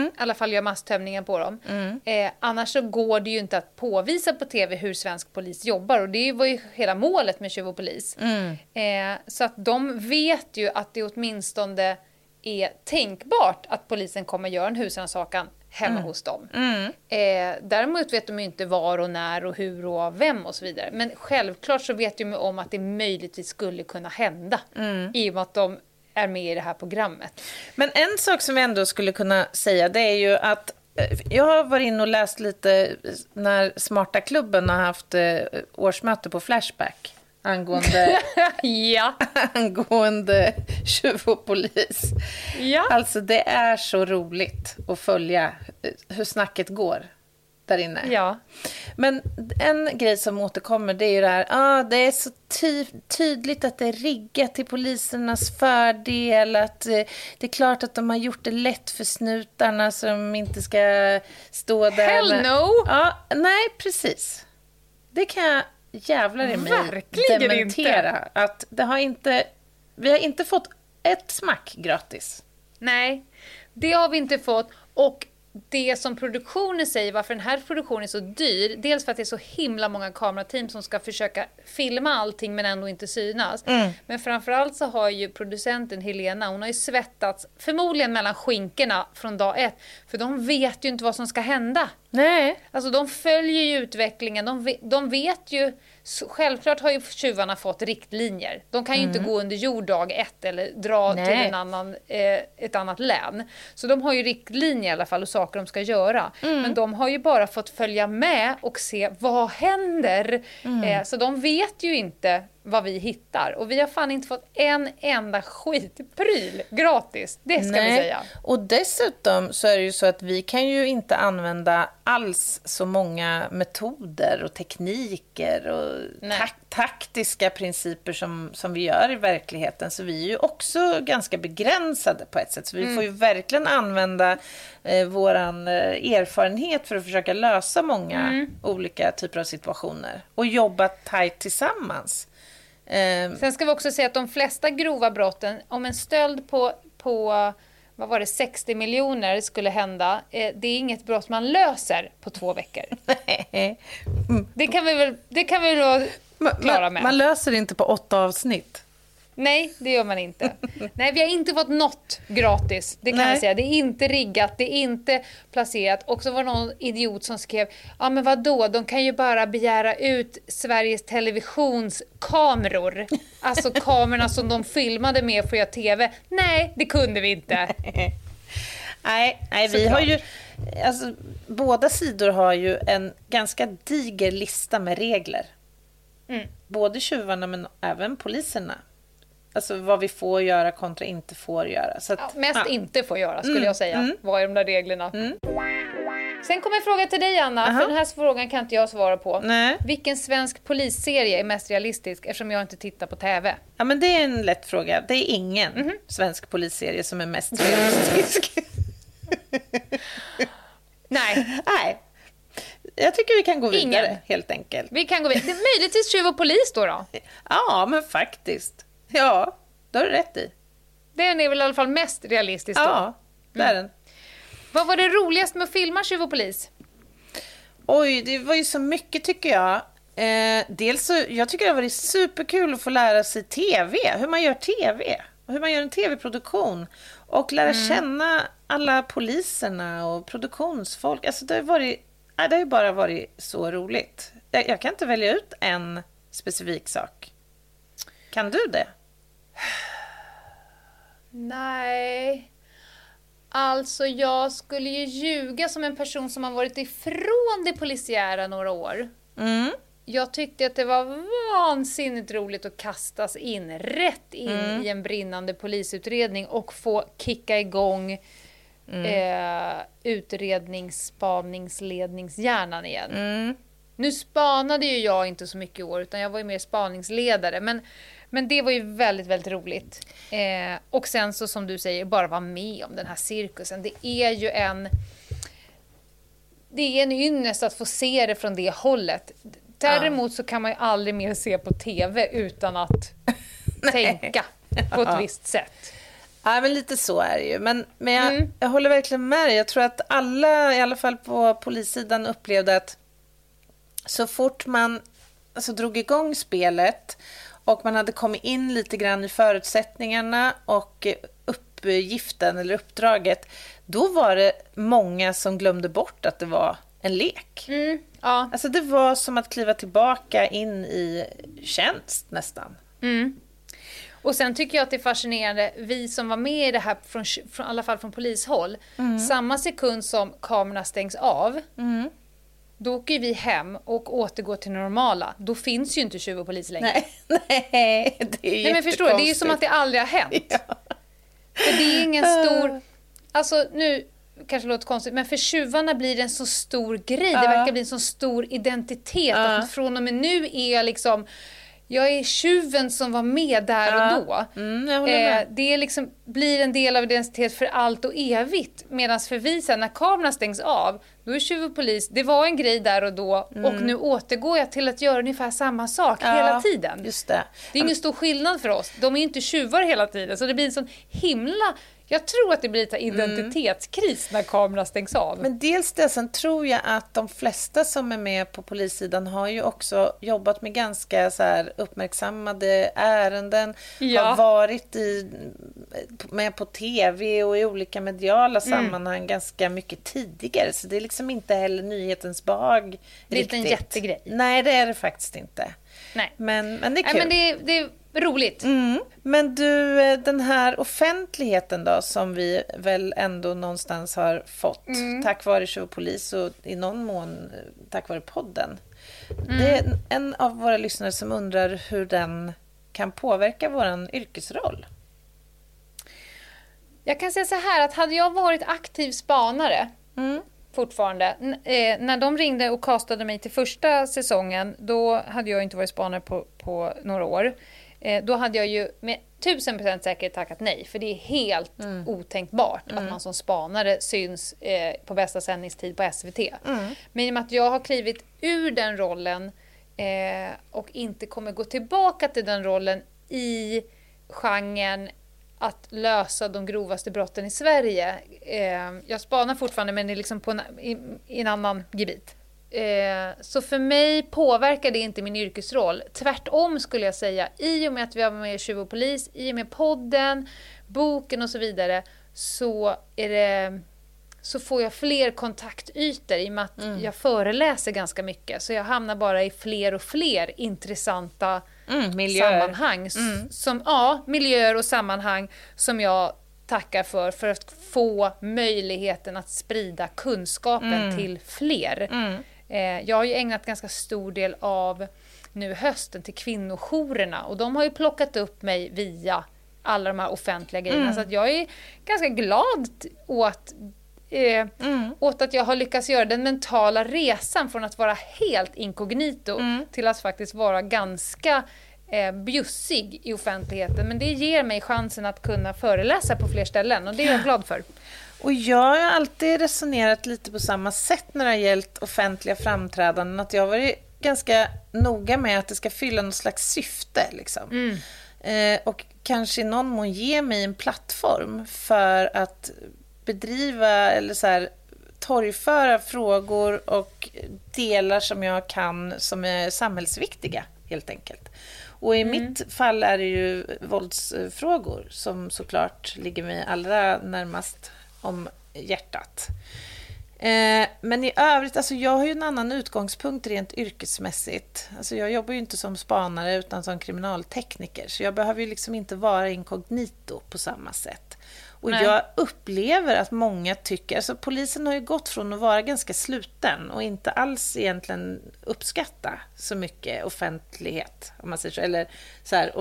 I alla fall göra masstömningar på dem. Eh, annars så går det ju inte att påvisa på TV hur svensk polis jobbar och det var ju hela målet med Tjuv och polis. Eh, så att de vet ju att det åtminstone är tänkbart att polisen kommer göra en husrannsakan hemma hos dem. Eh, däremot vet de ju inte var och när och hur och av vem och så vidare. Men självklart så vet de om att det möjligtvis skulle kunna hända i och med att de är med i det här programmet. Men en sak som vi ändå skulle kunna säga det är ju att eh, jag har varit inne och läst lite när Smarta klubben har haft eh, årsmöte på Flashback angående, ja. angående tjuv och polis. ja. Alltså det är så roligt att följa eh, hur snacket går där inne. Ja. Men en grej som återkommer det är ju det här, ah, det är så ty tydligt att det är riggat till polisernas fördel, att eh, det är klart att de har gjort det lätt för snutarna så de inte ska stå där. Hell no! Ja, nej, precis. Det kan jag jävlar i mig Verkligen dementera. Att det har inte, vi har inte fått ett smack gratis. Nej, det har vi inte fått. Och det som produktionen säger, varför den här produktionen är så dyr, dels för att det är så himla många kamerateam som ska försöka filma allting men ändå inte synas. Men framförallt så har ju producenten Helena, hon har ju svettats förmodligen mellan skinkorna från dag ett. För de vet ju inte vad som ska hända. Nej. Alltså de följer ju utvecklingen, de de vet ju... Självklart har ju tjuvarna fått riktlinjer. De kan ju inte gå under jord dag ett eller dra Nej. till en annan, eh, ett annat län. Så de har ju riktlinjer i alla fall och saker de ska göra. Men de har ju bara fått följa med och se vad händer. Eh, så de vet ju inte vad vi hittar. Och vi har fan inte fått en enda skitpryl gratis. Det ska vi säga. Och dessutom så är det ju så att vi kan ju inte använda alls så många metoder och tekniker och Nej. tak taktiska principer som, som vi gör i verkligheten. Så vi är ju också ganska begränsade på ett sätt. Så vi Mm. får ju verkligen använda eh, våran eh, erfarenhet för att försöka lösa många Mm. olika typer av situationer. Och jobba tajt tillsammans. Eh, Sen ska vi också säga att de flesta grova brotten, om en stöld på, på vad var det, 60 miljoner skulle hända, eh, det är inget brott man löser på två veckor. Det kan vi väl, det kan vi väl vara klara man, med. man löser det inte på åtta avsnitt. Nej, det gör man inte. Nej, vi har inte fått något gratis. Det kan Nej. jag säga. Det är inte riggat, det är inte placerat. Och så var det någon idiot som skrev, ja men vad då? de kan ju bara begära ut Sveriges Televisions kameror. Alltså kamerorna som de filmade med för att göra TV. Nej, det kunde vi inte. Nej, nej vi Såklart. har ju... Alltså, båda sidor har ju en ganska diger lista med regler. Mm. Både tjuvarna men även poliserna. Alltså vad vi får göra kontra inte får göra. Så att, Ja, mest ja. inte får göra skulle Mm, jag säga. mm. Vad är de där reglerna? Sen kommer en fråga till dig Anna, Aha. för den här frågan kan inte jag svara på. Nej. Vilken svensk polisserie är mest realistisk eftersom jag inte tittar på TV? Ja, men det är en lätt fråga. Det är ingen Mhm. svensk polisserie som är mest realistisk. Nej, nej. Jag tycker vi kan gå vidare, Ingen. helt enkelt. vi kan gå vidare. Möjligtvis Tjuv och polis då, då. Ja, men faktiskt. Ja, det har du rätt i. Den är väl i alla fall mest realistisk då. Ja, det är den. Vad var det roligast med att filma Tjuv och polis? Oj, det var ju så mycket tycker jag. Eh, dels så, jag tycker det har varit superkul att få lära sig TV, hur man gör TV. Och hur man gör en TV-produktion. Och lära känna alla poliserna och produktionsfolk. Alltså det har, varit, ja, det har ju bara varit så roligt. Jag, jag kan inte välja ut en specifik sak. Kan du det? Nej. Alltså, jag skulle ju ljuga som en person som har varit ifrån det polisiära några år. Mm. Jag tyckte att det var vansinnigt roligt att kastas in, rätt in i en brinnande polisutredning och få kicka igång eh, utrednings, spaningsledningshjärnan igen. Mm. Nu spanade ju jag inte så mycket i år, utan jag var ju mer spaningsledare. Men, men det var ju väldigt, väldigt roligt. Eh, och sen så som du säger, bara vara med om den här cirkusen. Det är ju en... Det är en ynnest att få se det från det hållet. Däremot så kan man ju aldrig mer se på TV utan att tänka på ett visst sätt. Ja, men lite så är det ju. Men, men jag, mm. jag håller verkligen med dig. Jag tror att alla, i alla fall på polissidan, upplevde att så fort man alltså, drog igång spelet och man hade kommit in lite grann i förutsättningarna och uppgiften eller uppdraget, då var det många som glömde bort att det var en lek. Mm, ja. Alltså det var som att kliva tillbaka in i tjänst nästan. Mm. Och sen tycker jag att det är fascinerande, vi som var med i det här, från, från, i alla fall från polishåll, mm. samma sekund som kamerorna stängs av, mm. Då åker vi hem och återgår till normala. Då finns ju inte tjuv och polis längre. Nej, nej det är Nej men förstår du, det är ju som att det aldrig har hänt. Ja. För det är ingen stor... Alltså nu kanske låter konstigt, men för tjuvarna blir det en så stor grej. Ja. Det verkar bli en så stor identitet. Ja. Att från och med nu är jag liksom jag är tjuven som var med där ja. och då. Mm, eh, det liksom, blir en del av identitet för allt och evigt. Medan för vi sen, när kameran stängs av, då är tjuv och polis, det var en grej där och då mm. och nu återgår jag till att göra ungefär samma sak ja, hela tiden. Just det. det är ingen stor skillnad för oss. De är inte tjuvar hela tiden så det blir en sån himla jag tror att det blir lite identitetskris mm. när kameran stängs av. Men dels det, sen tror jag att de flesta som är med på polissidan har ju också jobbat med ganska så här uppmärksammade ärenden, ja. har varit i, med på tv och i olika mediala mm. sammanhang mm. ganska mycket tidigare. Så det är liksom inte heller nyhetens behag. Det är inte en jättegrej. Nej, det är det faktiskt inte. Nej. Men, men det är kul. Nej, men det, det roligt. Mm. Men du, eh, den här offentligheten då som vi väl ändå någonstans har fått mm. tack vare Tjuv Polis och i någon mån eh, tack vare podden. Mm. Det är en av våra lyssnare som undrar hur den kan påverka vår yrkesroll. Jag kan säga så här att hade jag varit aktiv spanare mm. fortfarande. Eh, när de ringde och kastade mig till första säsongen, då hade jag inte varit spanare på, på några år. Eh, då hade jag ju med tusen procent säkerhet tackat nej. För det är helt mm. otänkbart mm. att man som spanare syns eh, på bästa sändningstid på SVT. Mm. Men i och med att jag har klivit ur den rollen eh, och inte kommer gå tillbaka till den rollen i genren att lösa de grovaste brotten i Sverige. Eh, jag spanar fortfarande men det är liksom på en, i, i en annan gebit. Eh, så för mig påverkar det inte min yrkesroll. Tvärtom skulle jag säga. I och med att vi har med Tjuv och polis, i och med podden, boken och så vidare, så, det, så får jag fler kontaktytor i och med att mm. jag föreläser ganska mycket. Så jag hamnar bara i fler och fler intressanta mm, sammanhang. Mm. Som, ja, miljöer och sammanhang som jag tackar för, för att få möjligheten att sprida kunskapen mm. till fler. Mm. Eh, jag har ju ägnat ganska stor del av nu hösten till kvinnojourerna och de har ju plockat upp mig via alla de här offentliga grejerna. Mm. Så att jag är ganska glad åt, eh, mm. åt att jag har lyckats göra den mentala resan från att vara helt inkognito mm. till att faktiskt vara ganska eh, bjussig i offentligheten. Men det ger mig chansen att kunna föreläsa på fler ställen och det är jag glad för. Och jag har alltid resonerat lite på samma sätt när det har gällt offentliga framträdanden. Att jag har varit ganska noga med att det ska fylla något slags syfte. Liksom. Mm. Eh, och kanske i någon mån ge mig en plattform för att bedriva eller så här, torgföra frågor och delar som jag kan som är samhällsviktiga, helt enkelt. Och i mm. mitt fall är det ju våldsfrågor som såklart ligger mig allra närmast om hjärtat. Eh, men i övrigt, alltså jag har ju en annan utgångspunkt rent yrkesmässigt. Alltså jag jobbar ju inte som spanare utan som kriminaltekniker, så jag behöver ju liksom inte vara inkognito på samma sätt. Och Nej. jag upplever att många tycker, alltså polisen har ju gått från att vara ganska sluten och inte alls egentligen uppskatta så mycket offentlighet, om man säger så, eller så här,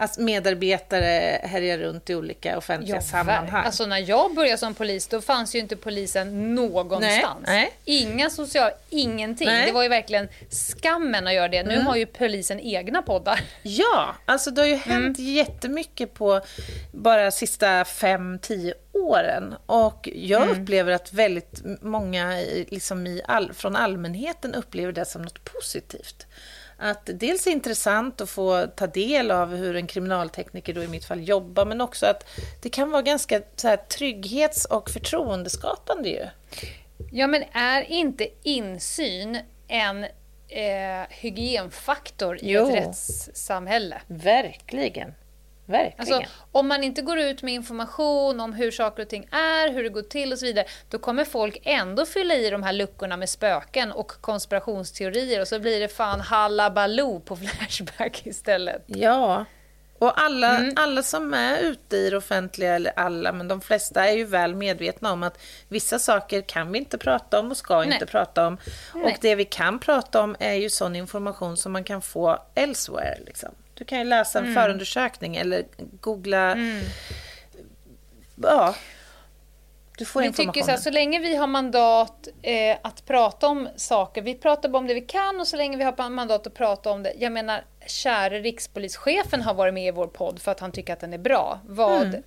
att medarbetare härjar runt i olika offentliga Ja, sammanhang. Alltså när jag började som polis då fanns ju inte polisen någonstans. Nej, nej. Inga social, ingenting. Nej. Det var ju verkligen skammen att göra det. Nu har ju polisen egna poddar. Ja, alltså det har ju hänt Mm. jättemycket på bara sista fem, tio åren. Och jag Mm. upplever att väldigt många liksom i all, från allmänheten upplever det som något positivt. Att dels är intressant att få ta del av hur en kriminaltekniker då i mitt fall jobbar, men också att det kan vara ganska så här, trygghets och förtroendeskapande ju. Ja, men är inte insyn en eh, hygienfaktor i Jo. ett rättssamhälle? Verkligen. Verkligen. Alltså, om man inte går ut med information om hur saker och ting är, hur det går till och så vidare, då kommer folk ändå fylla i de här luckorna med spöken och konspirationsteorier och så blir det fan halabaloo på Flashback istället. Ja, och alla, Mm. alla som är ute i det offentliga, eller alla, men de flesta är ju väl medvetna om att vissa saker kan vi inte prata om och ska Nej. inte prata om. Nej. Och det vi kan prata om är ju sån information som man kan få elsewhere. Liksom. Du kan ju läsa Mm. en förundersökning eller googla. Ja, du får informationen. tycker så, här, så länge vi har mandat eh, att prata om saker, vi pratar bara om det vi kan och så länge vi har mandat att prata om det. Jag menar, käre rikspolischefen har varit med i vår podd för att han tycker att den är bra. Vad Mm.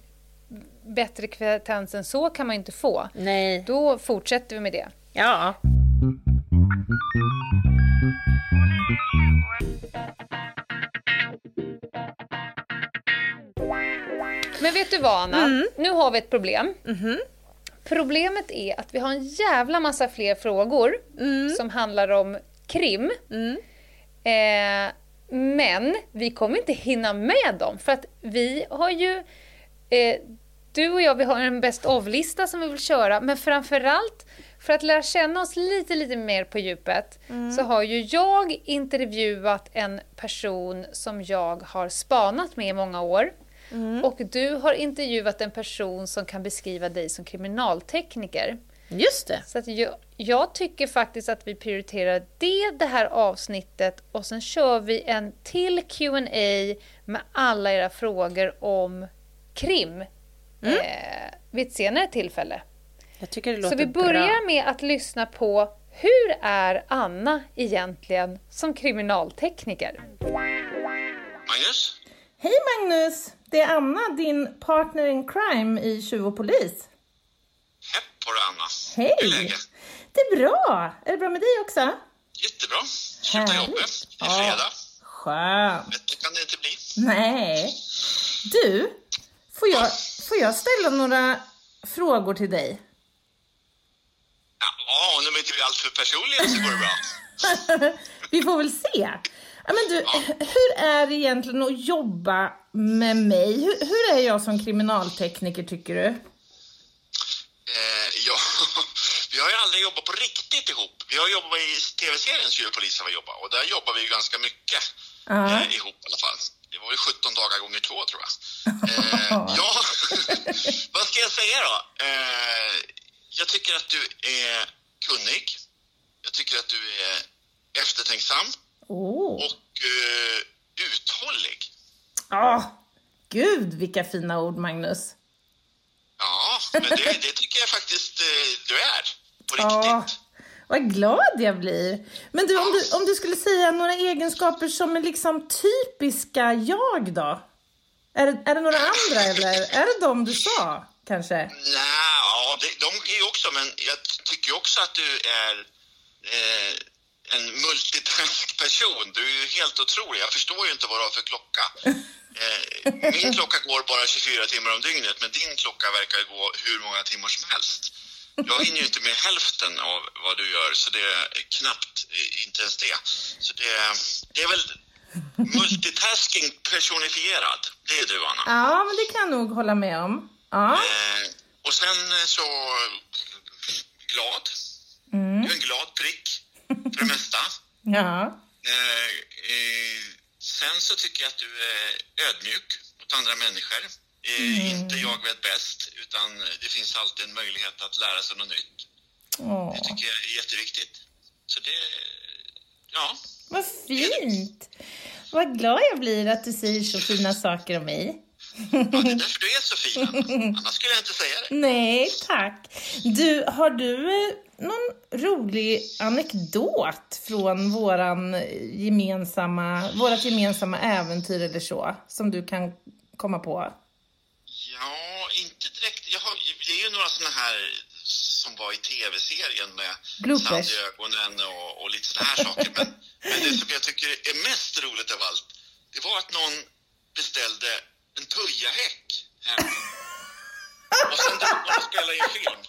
bättre kvalitens än så kan man inte få. Nej. Då fortsätter vi med det. Ja. Men vet du vad Anna? Mm. Nu har vi ett problem. Mhm. Problemet är att vi har en jävla massa fler frågor Mm. som handlar om krim. Eh, men vi kommer inte hinna med dem för att vi har ju... Eh, du och jag vi har en best of-lista som vi vill köra men framförallt för att lära känna oss lite, lite mer på djupet så har ju jag intervjuat en person som jag har spanat med i många år. Och du har intervjuat en person som kan beskriva dig som kriminaltekniker. Just det. Så att jag, jag tycker faktiskt att vi prioriterar det, det här avsnittet och sen kör vi en till Q&A med alla era frågor om krim eh, vid ett senare tillfälle. Jag tycker det låter Så vi bra. börjar med att lyssna på hur är Anna egentligen som kriminaltekniker? Magnus? Hej Magnus! Det är Anna, din partner in crime i Tjuv och polis. Hepp på dig Anna. Hej! Hur är läget? Det är bra! Är det bra med dig också? Jättebra. Sluta Härligt. jobbet. Det är Ja. fredag. Skönt! Bättre kan det inte bli. Nej. Du, får jag, får jag ställa några frågor till dig? Ja, om de inte blir alltför personliga så går det bra. Vi får väl se. Ja, men du, hur är det egentligen att jobba med mig? Hur, hur är jag som kriminaltekniker tycker du? Eh, ja, vi har ju aldrig jobbat på riktigt ihop. Vi har jobbat i tv-serien Tjuvpolis har jobbat och där jobbar vi ju ganska mycket Ja. eh, ihop i alla fall. Det var ju 17 dagar gånger två tror jag. Eh, ja, vad ska jag säga då? Eh, jag tycker att du är kunnig. Jag tycker att du är eftertänksam Åh, och eh, uthållig. Åh, gud vilka fina ord Magnus. Ja, men det, det tycker jag faktiskt eh, du är. På Ja, riktigt. vad glad jag blir. Men du om, du, om du skulle säga några egenskaper som är liksom typiska jag då? Är det, är det några andra eller är det de du sa kanske? Nej, ja, det, de är ju också, men jag tycker också att du är eh, en multitask-person. Du är ju helt otrolig. Jag förstår ju inte vad du har för klocka. Eh, min klocka går bara 24 timmar om dygnet, men din klocka verkar gå hur många timmar som helst. Jag hinner ju inte med hälften av vad du gör, så det är knappt, eh, inte ens det. Så det, det är väl multitasking personifierad. Det är du, Anna. Ja, men det kan jag nog hålla med om. Ja, Eh, och sen så glad. Du är en glad prick för det mesta. ja, Eh, eh, sen så tycker jag att du är ödmjuk mot andra människor. Eh, Inte jag vet bäst, utan det finns alltid en möjlighet att lära sig något nytt. Åh, Det tycker jag är jätteviktigt. Så det, ja. vad fint. Vad glad jag blir att du säger så fina saker om mig. Ja, det är därför du är så fin. Annars skulle jag inte säga det. Nej, tack. Du, har du eh, någon rolig anekdot från våran gemensamma, vårat gemensamma äventyr eller så, som du kan komma på? Ja, inte direkt. Jag har, det är ju några såna här som var i tv-serien med Bloopers. sand i ögonen och, och lite såna här saker. Men, men det som jag tycker är mest roligt av allt, det var att någon beställde en tujahäck hem. Och sen drog man och spelade in film.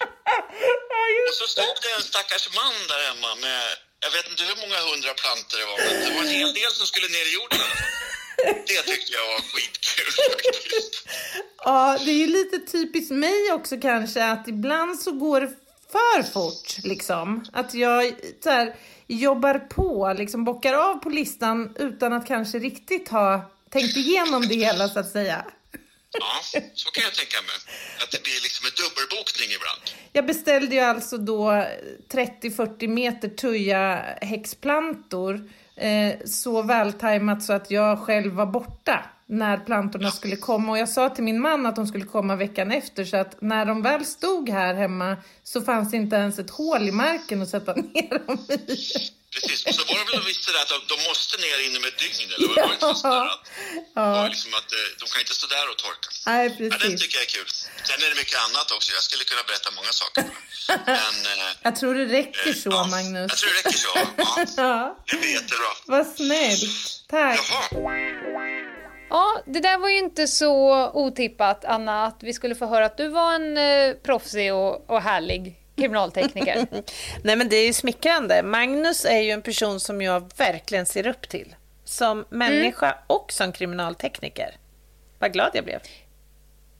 Och så stod det en stackars man där hemma med, jag vet inte hur många hundra plantor det var, men det var en hel del som skulle ner i jorden. Det tyckte jag var skitkul faktiskt. Ja, det är ju lite typiskt mig också kanske att ibland så går det för fort liksom. Att jag så här, jobbar på, liksom bockar av på listan utan att kanske riktigt ha tänkt igenom det hela så att säga. Ja, så kan jag tänka mig. Att det blir liksom en dubbelbokning ibland. Jag beställde ju alltså då 30-40 meter tuja häxplantor eh, så vältajmat så att jag själv var borta när plantorna skulle komma och jag sa till min man att de skulle komma veckan efter så att när de väl stod här hemma så fanns inte ens ett hål i marken att sätta ner dem i. Precis. Och så var det väl visst där att de, måste ner inom ett dygn, eller var det sådär att, det var Ja, liksom att eh, de kan inte stå där och torka. nej Ja, den precis. tycker jag är kul. Sen är det mycket annat också. Jag skulle kunna berätta många saker. Men, eh, Jag tror det räcker så ja, Magnus. Jag tror det räcker så. Ja, Ja, det blir jättebra. vad snällt. Tack. Jaha. Ja, det där var ju inte så otippat, Anna, att vi skulle få höra att du var en eh, proffsig och, och härlig kriminaltekniker. Nej men det är ju smickrande. Magnus är ju en person som jag verkligen ser upp till. Som människa och som kriminaltekniker. Vad glad jag blev.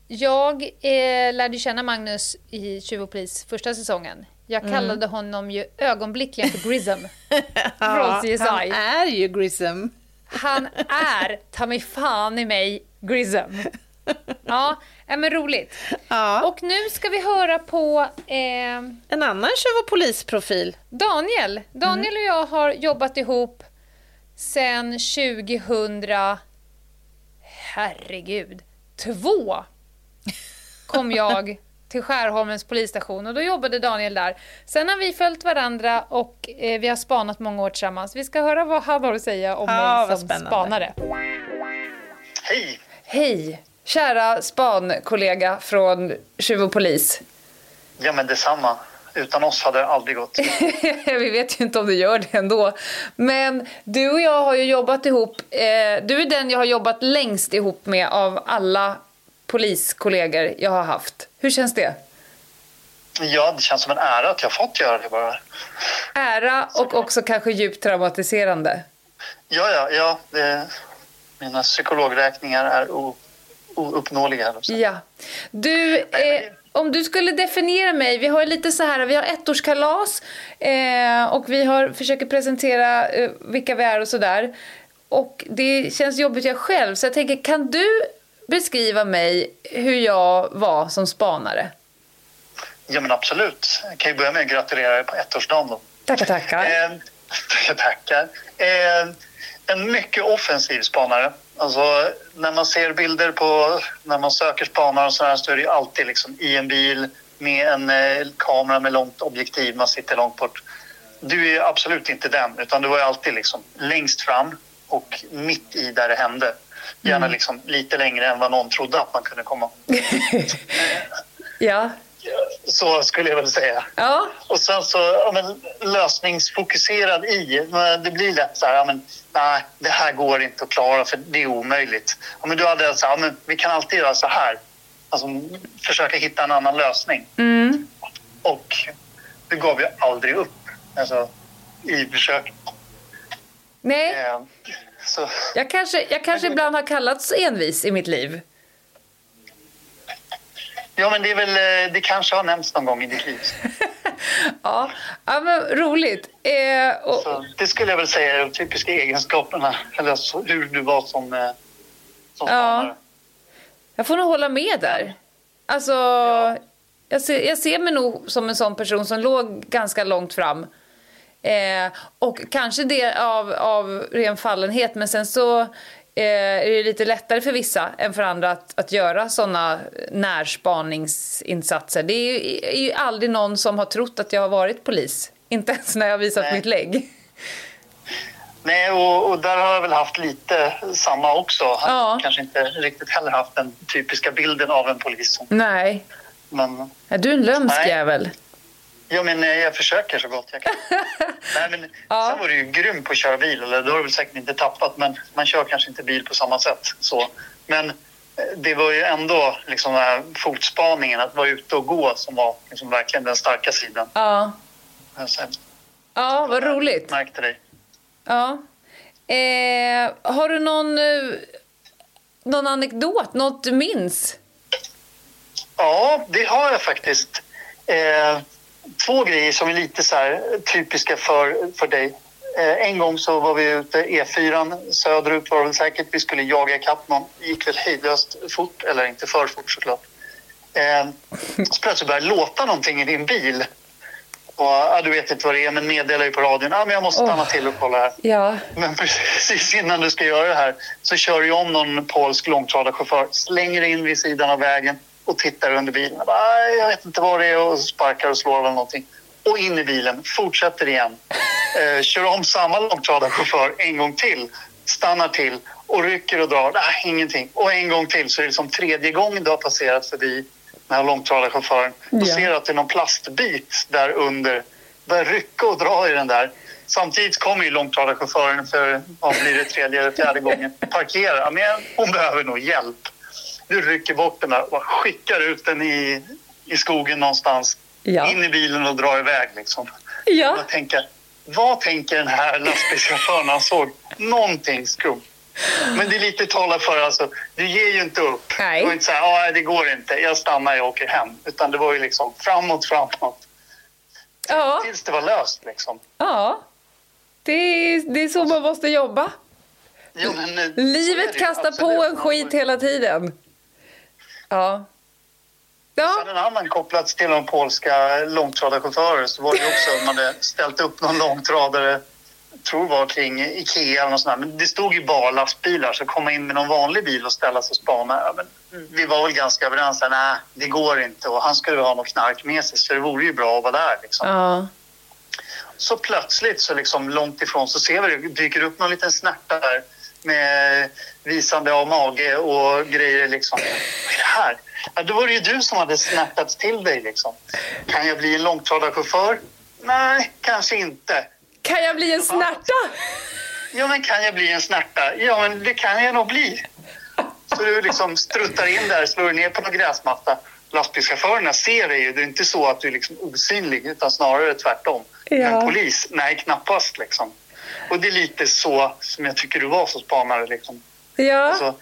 Jag eh, lärde känna Magnus i Tjuv och polis första säsongen. Jag kallade honom ju ögonblickligen för Grism från CSI. han är ju Grism. Han är ta mig fan i mig Grism. Ja, ja, men roligt. Ja. Och nu ska vi höra på eh, En annan tjuv och polisprofil. Daniel. Daniel och jag har jobbat ihop sen 2000... Herregud. Två kom jag till Skärholmens polisstation och då jobbade Daniel där. Sen har vi följt varandra och eh, vi har spanat många år tillsammans. Vi ska höra vad han har att säga om Ja, mig som spännande. spanare. Hej! Hej! Kära spankollega från Tjuv och polis. Ja, men detsamma. Utan oss hade det aldrig gått. Vi vet ju inte om du gör det ändå. Men du och jag har ju jobbat ihop. Eh, du är den jag har jobbat längst ihop med av alla poliskollegor jag har haft. Hur känns det? Ja, det känns som en ära att jag fått göra det bara. Ära och också kanske djupt traumatiserande. Ja, ja, ja. Det, mina psykologräkningar är o, ouppnåeliga. Ja. Du, eh, om du skulle definiera mig. Vi har lite så här, vi har ettårskalas eh, och vi har försöker presentera eh, vilka vi är och sådär. Och det känns jobbigt jag själv, så jag tänker, kan du beskriva mig hur jag var som spanare? Ja, men absolut. Jag kan ju börja med att gratulera er på ettårsdagen då. Tackar, tackar. Eh, tackar. Eh, en mycket offensiv spanare. Alltså, när man ser bilder på när man söker spanare och så, här, så är det alltid liksom i en bil med en eh, kamera med långt objektiv. Man sitter långt bort. Du är absolut inte den, utan du var alltid liksom längst fram och mitt i där det hände. Gärna liksom lite längre än vad någon trodde att man kunde komma. Ja. Så skulle jag väl säga. Ja. Och sen så ja, men, lösningsfokuserad i. Det blir lätt så här, ja, men, nej, det här går inte att klara för det är omöjligt. Ja, men du hade så här, ja, men vi kan alltid göra så här. Alltså försöka hitta en annan lösning. Mm. Och det gav ju aldrig upp. Alltså, i försök. Nej, Eh, så, jag kanske, jag kanske ibland har kallats envis i mitt liv. ja, men det är väl, eh, det kanske har nämnts någon gång i ditt liv. Ja, ja men roligt. Eh, och, Så, det skulle jag väl säga är de typiska egenskaperna. Eller så, hur du var som, eh, som spanare. Jag får nog hålla med där. Alltså, jag, ser, jag ser mig nog som en sån person som låg ganska långt fram. Eh, och kanske det av, av ren fallenhet, men sen så är det lite lättare för vissa än för andra att, att göra såna närspaningsinsatser. Det är ju, är ju aldrig någon som har trott att jag har varit polis. Inte ens när jag har visat Nej. mitt lägg. Nej, och, och där har jag väl haft lite samma också. Ja. Kanske inte riktigt heller haft den typiska bilden av en polis. Nej. Men Är du en lömsk jävel? Ja, men eh, jag försöker så gott jag kan. Nej, men Ja. Sen var du ju grym på att köra bil. Eller då har du väl säkert inte tappat, men man kör kanske inte bil på samma sätt. Så. Men eh, det var ju ändå liksom den här fotspaningen, att vara ute och gå som var liksom verkligen den starka sidan. Ja. Jag Ja, vad roligt. märkte dig. Ja. Eh, har du någon, eh, någon anekdot, något du minns? Ja, det har jag faktiskt. Eh, två grejer som är lite så typiska för, för dig. Eh, en gång så var vi ute E4 söderut var det väl säkert. Vi skulle jaga ikapp någon. gick väl hejdlöst fort, eller inte för fort såklart. Eh, så plötsligt började låta någonting i din bil. Och, ja, du vet inte vad det är, men meddelar ju på radion. Ja, men jag måste stanna Åh. till och kolla här. Ja. Men precis innan du ska göra det här så kör ju om någon polsk långtradarchaufför, slänger in vid sidan av vägen och tittar under bilen. Bara, "Nej, jag vet inte vad det är och sparkar och slår eller någonting. Och in i bilen, fortsätter igen. Eh, kör om samma långtradarchaufför en gång till, stannar till och rycker och drar. Nej, ingenting. Och en gång till så är det som tredje gången du har passerat förbi den här långtradarchauffören. Då Ja. ser att det är någon plastbit där under. Börjar rycka och dra i den där. Samtidigt kommer ju långtradarchauffören för, vad blir det, tredje eller fjärde gången, parkera. Men hon behöver nog hjälp. Du rycker bort den där och skickar ut den i, i skogen någonstans. Ja. In i bilen och drar iväg liksom. Ja. Jag tänker, vad tänker den här lastbilschauffören han såg någonting skumt? Men det är lite talar för alltså, du ger ju inte upp. Nej. Det var inte så här, "Ah, det går inte, jag stannar, jag åker hem. Utan det var ju liksom framåt, framåt. Ja. Tills det var löst liksom. ja. Det, är, det är så man måste jobba. Jo, men, eh, Livet kastar på en skit hela tiden. Ja. Sen Ja. en annan kopplat till de polska långtradarchaufförer så var det också att man hade ställt upp någon långtradare, tror var kring Ikea eller något sånt där. Men det stod ju bara lastbilar så komma in med någon vanlig bil och ställa sig och spana. Men vi var väl ganska överens, att nej det går inte och han skulle ha något knark med sig så det vore ju bra att vara där liksom. Ja. Så plötsligt så liksom långt ifrån så ser vi det dyker upp någon liten snärta där med visande av mage och grejer liksom. Vad är det här? Ja, då var det ju du som hade snärtat till dig liksom. Kan jag bli en långtradarchaufför? Nej, kanske inte. Kan jag bli en snärta? Ja, men kan jag bli en snärta? Ja, men det kan jag nog bli. Så du liksom struttar in där, slår ner på någon gräsmatta. Lastbilschaufförerna ser dig ju. Det är inte så att du är liksom osynlig, utan snarare tvärtom. Ja. Men polis? Nej, knappast liksom. Och det är lite så som jag tycker du var som spanare. Liksom. Ja. Alltså,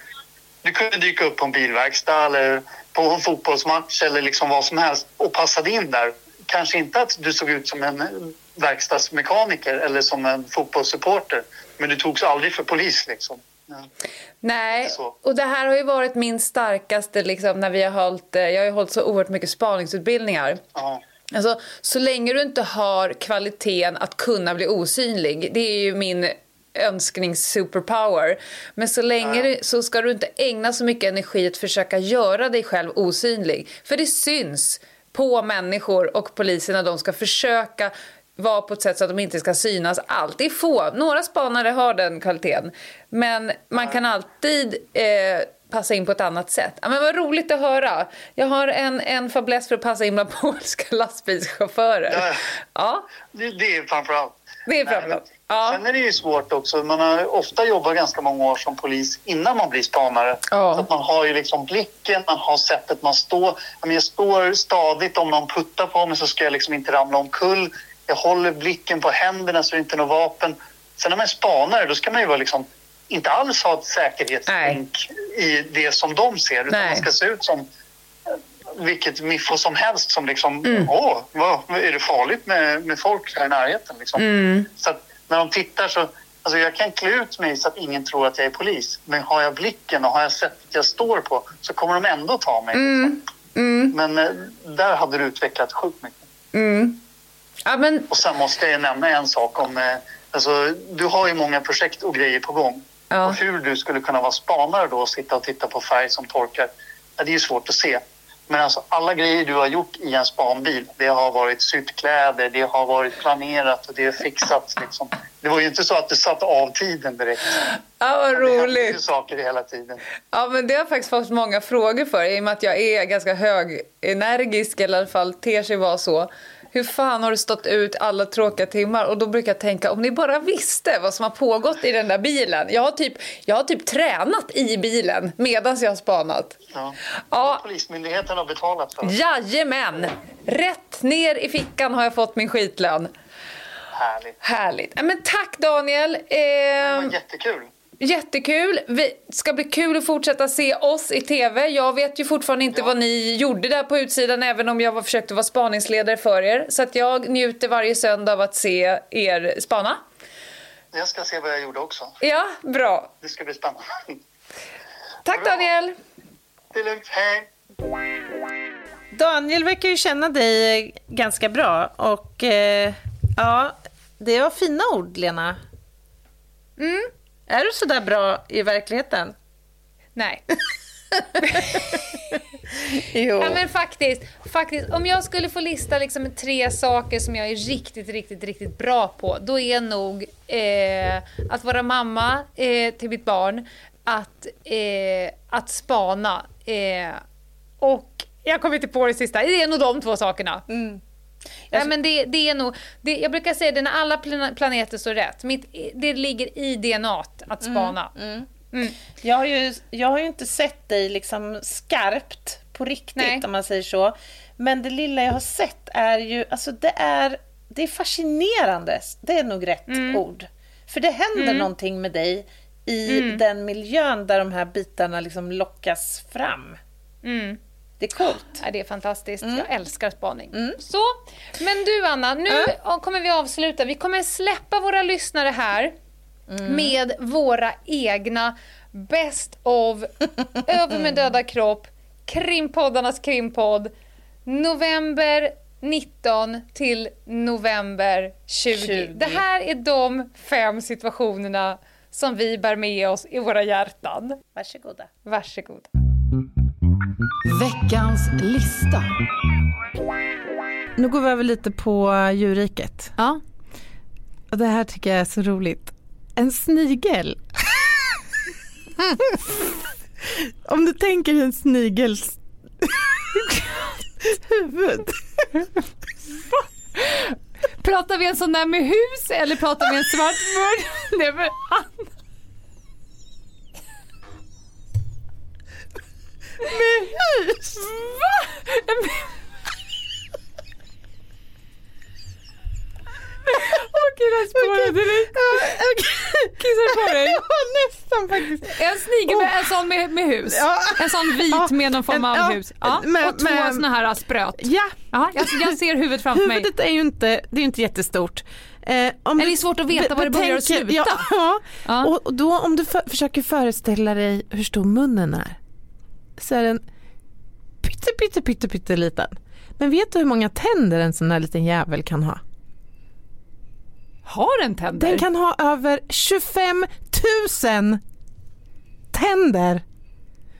du kunde dyka upp på en bilverkstad eller på en fotbollsmatch eller liksom vad som helst och passade in där. Kanske inte att du såg ut som en verkstadsmekaniker eller som en fotbollssupporter men du togs aldrig för polis. Liksom. Nej, och det här har ju varit min starkaste liksom när vi har hållit, eh, jag har ju hållit så oerhört mycket spaningsutbildningar. Ja. Alltså, så länge du inte har kvaliteten att kunna bli osynlig, det är ju min önsknings superpower. Men så länge du, så ska du inte ägna så mycket energi att försöka göra dig själv osynlig. För det syns på människor och polisen när de ska försöka vara på ett sätt så att de inte ska synas allt. Det är få, några spanare har den kvaliteten. Men man kan alltid eh, passa in på ett annat sätt. Ja, men vad roligt att höra. Jag har en, en fäbless för att passa in bland polska lastbilschaufförer. Ja. Ja, Det, det är framför allt. det är framförallt. Ja. Sen är det ju svårt också. Man har ofta jobbat ganska många år som polis innan man blir spanare. Ja. Så att man har ju liksom blicken, man har sättet man står. Jag, står stadigt, om någon puttar på mig så ska jag liksom inte ramla omkull. Jag håller blicken på händerna så det inte är något vapen. Sen när man är spanare då ska man ju vara liksom, inte alls ha ett säkerhetstänk i det som de ser. Utan Nej. man ska se ut som eh, vilket miffo som helst som liksom, Mm. åh, vad, är det farligt med, med folk här i närheten? Liksom. Mm. Så att när de tittar så, alltså jag kan klä ut mig så att ingen tror att jag är polis. Men har jag blicken och har jag sättet jag står på så kommer de ändå ta mig. Liksom. Mm. Men eh, där hade du utvecklat sjukt mycket. Mm. Ja, men, Och sen måste jag nämna en sak om... Eh, alltså, du har ju många projekt och grejer på gång. Ja. Och hur du skulle kunna vara spanare då och sitta och titta på färg som torkar, det är ju svårt att se. Men alltså, alla grejer du har gjort i en spanbil, det har varit sytt kläder, det har varit planerat och det är fixat. Liksom. Det var ju inte så att du satte av tiden direkt. ja, vad Det roligt. saker hela tiden. Ja, men det har jag faktiskt fått många frågor för i och med att jag är ganska högenergisk, eller i alla fall ter sig vara så. Hur fan har du stått ut alla tråkiga timmar? Och då brukar jag tänka, om ni bara visste vad som har pågått i den där bilen. Jag har typ, jag har typ tränat i bilen medan jag har spanat. Ja. Ja, Polismyndigheten har betalat för det. jajamän! Rätt ner i fickan har jag fått min skitlön. Härligt. Härligt. Men tack Daniel. Det Eh, var jättekul. Jättekul. Vi ska bli kul att fortsätta se oss i TV. Jag vet ju fortfarande inte vad ni gjorde där på utsidan även om jag var, försökte vara spaningsledare för er. Så att jag njuter varje söndag av att se er spana. Jag ska se vad jag gjorde också. Ja, bra. Det ska bli spännande. Tack Bra. Daniel. Det är lugnt. Hej! Daniel verkar ju känna dig ganska bra och eh, ja, det var fina ord, Lena. Mm. Är du så där bra i verkligheten? Nej. Jo. Ja, men faktiskt, faktiskt, om jag skulle få lista liksom tre saker som jag är riktigt, riktigt, riktigt bra på, då är nog eh, att vara mamma eh, till mitt barn, att, eh, att spana eh, och jag kommer inte på det sista. Det är nog de två sakerna. Ja, men det, det är nog, det, jag brukar säga det när alla plan- planeter står rätt. Mitt, det ligger i DNA att spana. Mm. Jag har, ju, jag har ju inte sett dig liksom skarpt på riktigt Nej. om man säger så. Men det lilla jag har sett är ju, alltså det är, det är fascinerande. Det är nog rätt Mm. ord. För det händer någonting med dig i Mm. den miljön där de här bitarna liksom lockas fram. Mm. Det är coolt. Ja, det är fantastiskt. Mm. Jag älskar spaning. Så, men du Anna, nu kommer vi avsluta. Vi kommer släppa våra lyssnare här Mm. med våra egna Best of, Över med döda kropp, Krimpoddarnas krimpodd, november 19 till november 20. 20. Det här är de fem situationerna som vi bär med oss i våra hjärtan. Varsågoda. Varsågod. Veckans lista. Nu går vi över lite på djurriket. Ja. Och det här tycker jag är så roligt. En snigel. Om du tänker en snigels huvud. Pratar vi en sån där med hus eller pratar vi en svart mun? Nej, men Anna. Med hus? Va? Okej, där spårade det lite. Kissar på dig? Ja, nästan faktiskt. En snigel med en sån med, med hus. Ja. En sån vit Ja, med någon form en- av ja, hus. Ja. men- och två men- såna här spröt. Ja, Ja, jag, jag ser huvudet framför mig. huvudet är ju inte, det är inte jättestort. Eh, om det är svårt att veta var det börjar och slutar. Ja, ja. Ja. Och, och då om du för, försöker föreställa dig hur stor munnen är så är den pytte, pytte, pytte, pytte liten. Men vet du hur många tänder en sån här liten jävel kan ha? Har den tänder? Den kan ha över 25 000 tänder.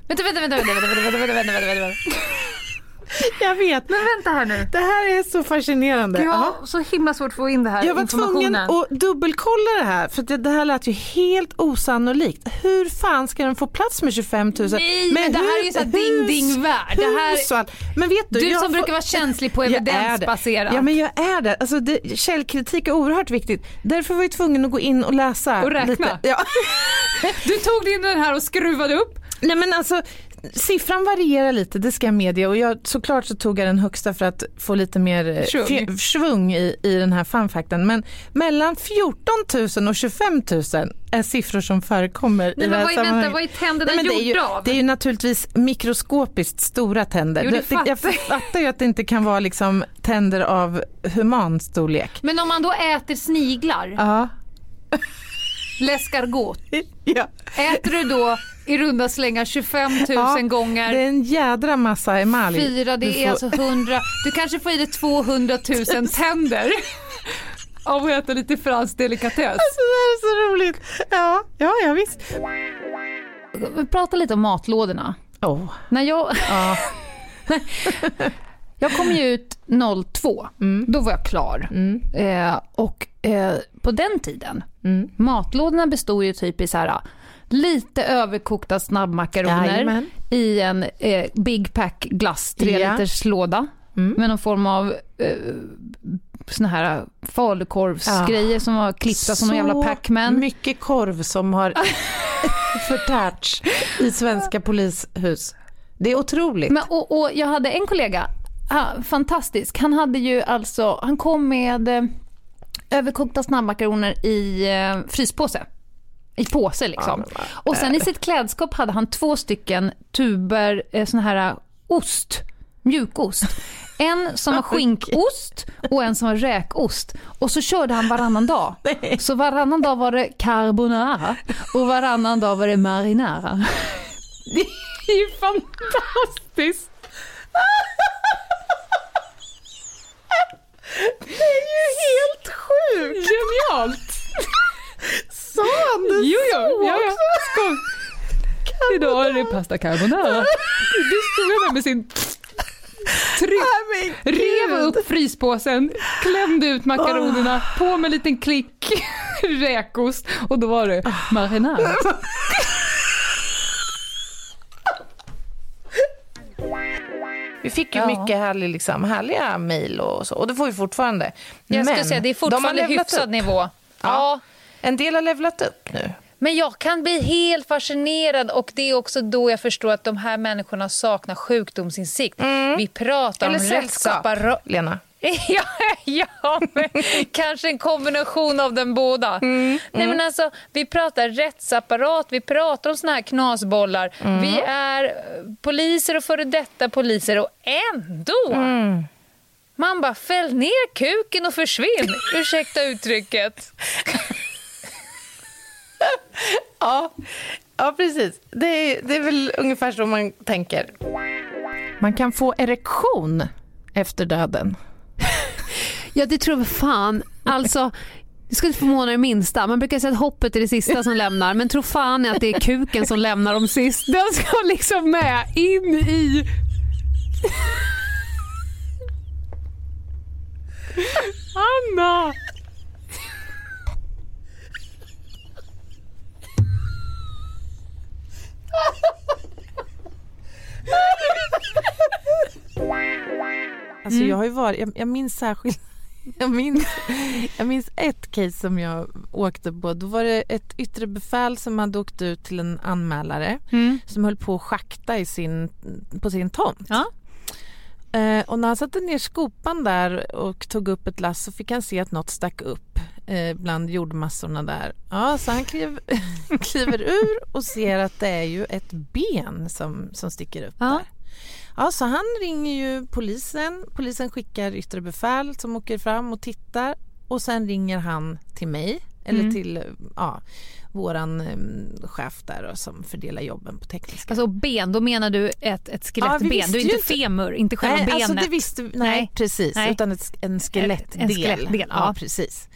Vänta, vänta, vänta, vänta, vänta, vänta, vänta, vänta, vänta. Jag vet. Men vänta här nu. Det här är så fascinerande. Jag Ja. så himla svårt att få in det här Jag var tvungen att dubbelkolla det här för det, det här lät ju helt osannolikt. Hur fan ska den få plats med 25 000? Nej, men det här är ju så ding, ding, värld. Det här-. Men vet du, Du som får- brukar vara känslig på evidensbaserat. Ja men jag är det. Alltså det. Källkritik är oerhört viktigt. Därför var jag tvungen att gå in och läsa. Och räkna. Lite. Ja. Du tog din den här och skruvade upp. Nej men alltså siffran varierar lite, det ska jag medge. Och jag, såklart så tog jag den högsta för att få lite mer eh, Svung. i, i den här funfacten. Men mellan 14 000 och 25 000 är siffror som förekommer Nej, i det här vad är, vänta, vad är tänderna Nej, det, är ju, gjorda av? det är ju naturligtvis mikroskopiskt stora tänder. Jo, det fattar jag. fattar ju att det inte kan vara liksom tänder av human storlek. Men om man då äter sniglar, Ja. l'escargot, ja. äter du då i runda slängar 25 000 Ja, gånger. Det är en jädra massa emalj. Fyra, det Du är får- alltså 100. Du kanske får i dig 200 000 tänder av att äta lite fransk delikatess. Det här är så roligt. Ja, ja, ja visst. Vi pratar lite om matlådorna. Oh. När jag, Ja. jag kom ju ut 02, då var jag klar. Eh, och eh, på den tiden, Mm. matlådorna bestod ju typ i så här lite överkokta snabbmakaroner Jajamän. i en eh, Big Pack glass 3 Ja. liters låda Mm. med någon form av eh, såna här falukorvsgrejer som var klippta som någon jävla Pac-Man. mycket korv som har förtärts i svenska polishus. Det är otroligt. Men, och, och jag hade en kollega, ah, fantastisk, han hade ju alltså, han kom med eh, överkokta snabbmakaroner i eh, fryspåse. I påse liksom. och sen i sitt klädskap hade han två stycken tuber eh, sån här eh, ost, mjukost. En som var skinkost och en som var räkost. Och så körde han varannan dag. Så varannan dag var det carbonara och varannan dag var det marinara. Det är ju fantastiskt! Det är ju helt sjukt! Genialt! Sa han det Jo, jo, så ja, ja. också? Skål. Idag är det pasta carbonara. Du stod där med sin tryck, Nej, rev upp fryspåsen, klämde ut makaronerna, på med en liten klick räkost och då var det marinara. Vi fick ju Ja. mycket härlig, liksom, härliga mejl och så, och det får vi fortfarande. Jag ska Men säga, det är de fortfarande levlat hyfsad upp. nivå. Ja. En del har levlat upp nu. Men jag kan bli helt fascinerad och det är också då jag förstår att de här människorna saknar sjukdomsinsikt. Vi pratar Eller om sällskap. Lena. Ja, ja kanske en kombination av den båda. Mm, Nej, men alltså, vi pratar rättsapparat, vi pratar om såna här knasbollar. Mm. Vi är poliser och före detta poliser och ändå Mm. man bara fäll ner kuken och försvinn. Ursäkta uttrycket. Ja, ja precis. Det är, det är väl ungefär så man tänker. Man kan få erektion efter döden. Ja, det tror jag fan. Alltså, det skulle inte förvåna det minsta. Man brukar säga att hoppet är det sista som lämnar, men tro fan att det är kuken som lämnar dem sist. Den ska liksom med in i... Anna! Alltså jag har ju varit, jag, jag minns särskilt jag minns, jag minns ett case som jag åkte på. Då var det ett yttre befäl som hade åkt ut till en anmälare som höll på att schakta i sin, på sin tomt. Ja. Eh, och när han satte ner skopan där och tog upp ett lass så fick han se att något stack upp eh, bland jordmassorna där. Ja, så han kliv, kliver ur och ser att det är ju ett ben som, som sticker upp Ja. där. Ja, så han ringer ju polisen. Polisen skickar yttre befäl som åker fram och tittar och sen ringer han till mig eller Mm. till ja, våran eh, chef där då, som fördelar jobben på tekniska. Alltså ben, då menar du ett, ett Ja, skelettben. visste du är inte- femur, inte själva nej, benet. Alltså det visste, nej, Nej. precis, Nej. utan ett, en skelettdel. En skelettdel, ja. ja. precis.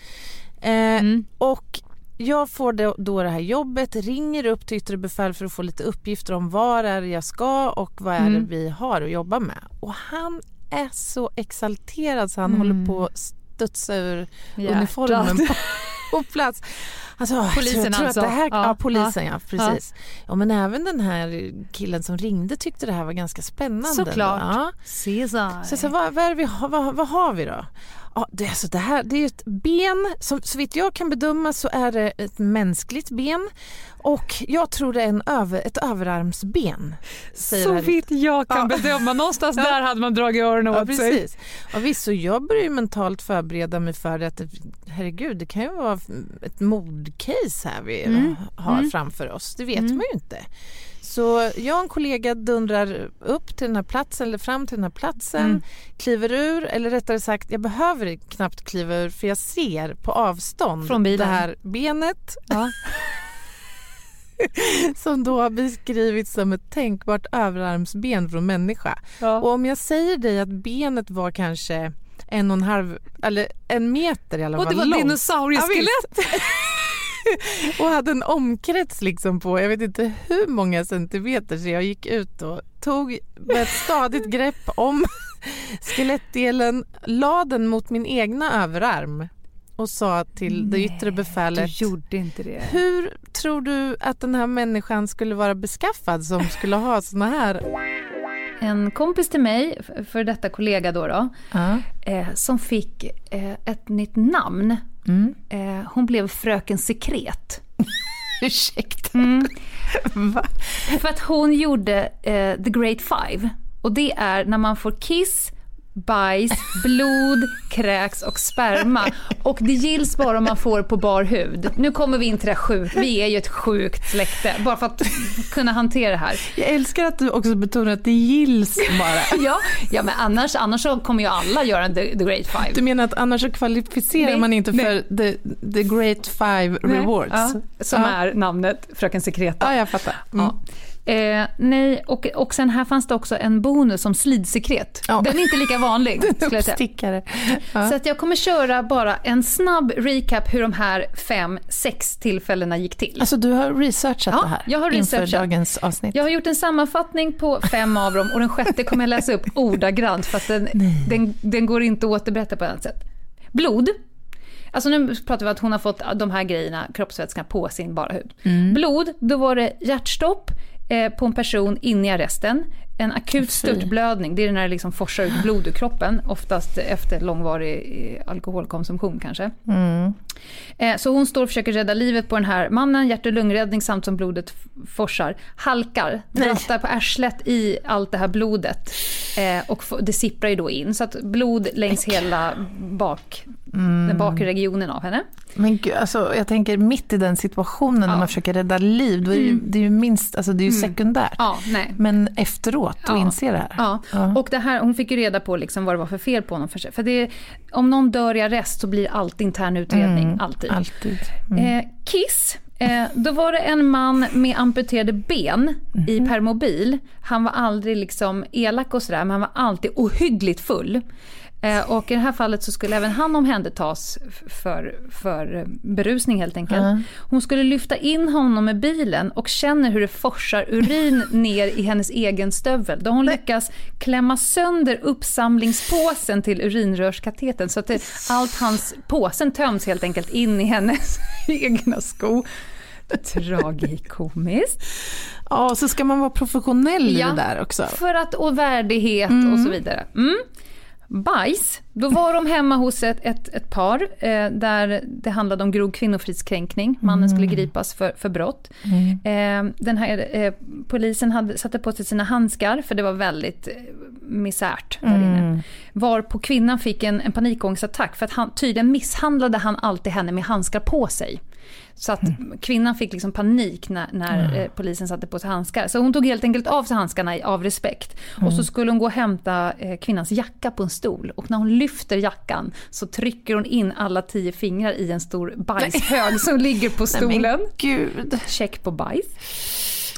Eh, Mm. Och jag får då, då det här jobbet, ringer upp till yttre befäl för att få lite uppgifter om var är jag ska och vad är det Mm. vi har att jobba med. Och han är så exalterad så han Mm. håller på att studsa ur Hjärtat. uniformen på, på plats. Alltså, Polisen jag tror alltså? Att det här, ja, Ja, polisen ja, precis. Ja. men även den här killen som ringde tyckte det här var ganska spännande. Såklart. Ja. Så, sa, vad, vad, vi vad, vad har vi då? Ja, det, alltså det, här, det är ett ben, som så vitt jag kan bedöma så är det ett mänskligt ben och jag tror det är en över, ett överarmsben. Så vitt jag kan Ja. bedöma. Någonstans där hade man dragit öronen Ja, åt sig. precis. Ja, visst, så jag börjar ju mentalt förbereda mig för att herregud, det kan ju vara ett mordcase här vi Mm. har framför oss. Det vet man ju inte. Så jag och en kollega dundrar upp till den här platsen, eller fram till den här platsen, Mm. kliver ur, eller rättare sagt, jag behöver knappt kliva ur för jag ser på avstånd Från bilen. det här benet Ja. som då har beskrivits som ett tänkbart överarmsben från människa. Ja. Och om jag säger dig att benet var kanske en och en halv, eller en meter i alla fall Och det var dinosaurieskelett! Ja, och hade en omkrets liksom på jag vet inte hur många centimeter så jag gick ut och tog med ett stadigt grepp om skelettdelen, la den mot min egna överarm och sa till det yttre befälet. Du gjorde inte det. Hur tror du att den här människan skulle vara beskaffad som skulle ha såna här en kompis till mig, för detta kollega då, då uh. eh, som fick eh, ett nytt namn. Mm. Eh, hon blev Fröken Sekret. Ursäkta? Mm. För att hon gjorde eh, The Great Five. Och det är när man får kiss, bajs, blod, kräks och sperma. Och det gills bara om man får på bar hud. Nu kommer vi in till det sjukt. Vi är ju ett sjukt släkte, bara för att kunna hantera det här. Jag älskar att du också betonar att det gills bara. ja, ja, men annars, annars så kommer ju alla göra the, the great five. Du menar att annars så kvalificerar nej, man inte nej. för the, the great five nej. rewards? Ja, som ja. är namnet Fröken Sekreta. Ja, jag fattar. Mm. Ja. Eh, nej, och, och sen här fanns det också en bonus som slidsekret. Ja. Den är inte lika vanlig. skulle jag. Ja. Så att jag kommer köra bara en snabb recap hur de här fem, sex tillfällena gick till. Alltså du har researchat ja, det här jag har inför dagens avsnitt? Jag har gjort en sammanfattning på fem av dem och den sjätte kommer jag läsa upp ordagrant för att den, den, den går inte att återberätta på annat sätt. Blod. Alltså nu pratar vi om att hon har fått de här grejerna, kroppsvätskorna, på sin bara hud. Mm. Blod, då var det hjärtstopp, Eh, på en person inne i arresten. En akut störtblödning, det är när det liksom forsar ut blod ur kroppen, oftast efter långvarig eh, alkoholkonsumtion kanske. Mm. Eh, så hon står och försöker rädda livet på den här mannen, hjärt och lungräddning samt som blodet forsar. Halkar, drattar på arslet i allt det här blodet. Och det sipprar ju då in, så att blod längs hela bak, mm. den bakre regionen av henne. Men gud, alltså, jag tänker mitt i den situationen ja. när man försöker rädda liv, då är mm. det, ju minst, alltså, det är ju mm. sekundärt. Ja. Men efteråt, ja. att inse det här. Ja. ja. och det här, hon fick ju reda på liksom vad det var för fel på honom. För, för det, om någon dör i arrest så blir allt intern utredning, mm. alltid. alltid. Mm. Eh, Kiss, eh, då var det en man med amputerade ben i mhm. permobil. Han var aldrig liksom elak och sådär, men han var alltid ohyggligt full. Eh, och i det här fallet så skulle även han omhändertas för, för berusning helt enkelt. Mm. Hon skulle lyfta in honom med bilen och känner hur det forsar urin ner i hennes egen stövel. Då hon lyckas klämma sönder uppsamlingspåsen till urinrörskateten så att det, allt hans, påsen töms helt enkelt in i hennes egna sko. Tragikomiskt. Ja, så ska man vara professionell ja, i det där också. För att, och värdighet mm. och så vidare. Mm bajs. Då var de hemma hos ett, ett, ett par eh, där det handlade om grov kvinnofridskränkning. Mannen skulle mm. gripas för, för brott. Mm. Eh, den här, eh, polisen hade, satte på sig sina handskar för det var väldigt eh, misärt där inne. Mm. Var på kvinnan fick en, en panikångestattack för att han, tydligen misshandlade han alltid henne med handskar på sig. Så att mm. kvinnan fick liksom panik när, när mm. eh, polisen satte på sig handskar. Så hon tog helt enkelt av sig handskarna av respekt. Mm. Och så skulle hon gå och hämta eh, kvinnans jacka på en stol. Och när hon lyfter jackan så trycker hon in alla tio fingrar i en stor bajshög som ligger på stolen. Nej. Check på bajs.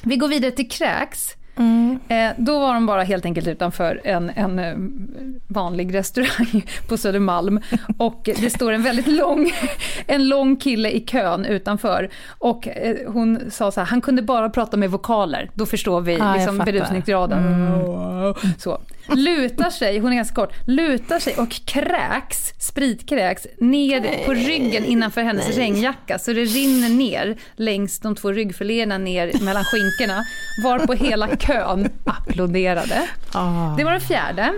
Vi går vidare till kräks. Mm. Eh, då var de bara helt enkelt utanför en, en eh, vanlig restaurang på Södermalm. Och det står en väldigt lång, en lång kille i kön utanför. Och eh, hon sa så här, han kunde bara prata med vokaler. Då förstår vi ah, liksom berusningsgraden. Mm. Så lutar sig, hon är ganska kort, lutar sig och kräks, spritkräks, ner på ryggen innanför hennes regnjacka. Så det rinner ner längs de två ryggfiléerna ner mellan skinkorna. Varpå hela kön applåderade. Ah. Det var den fjärde.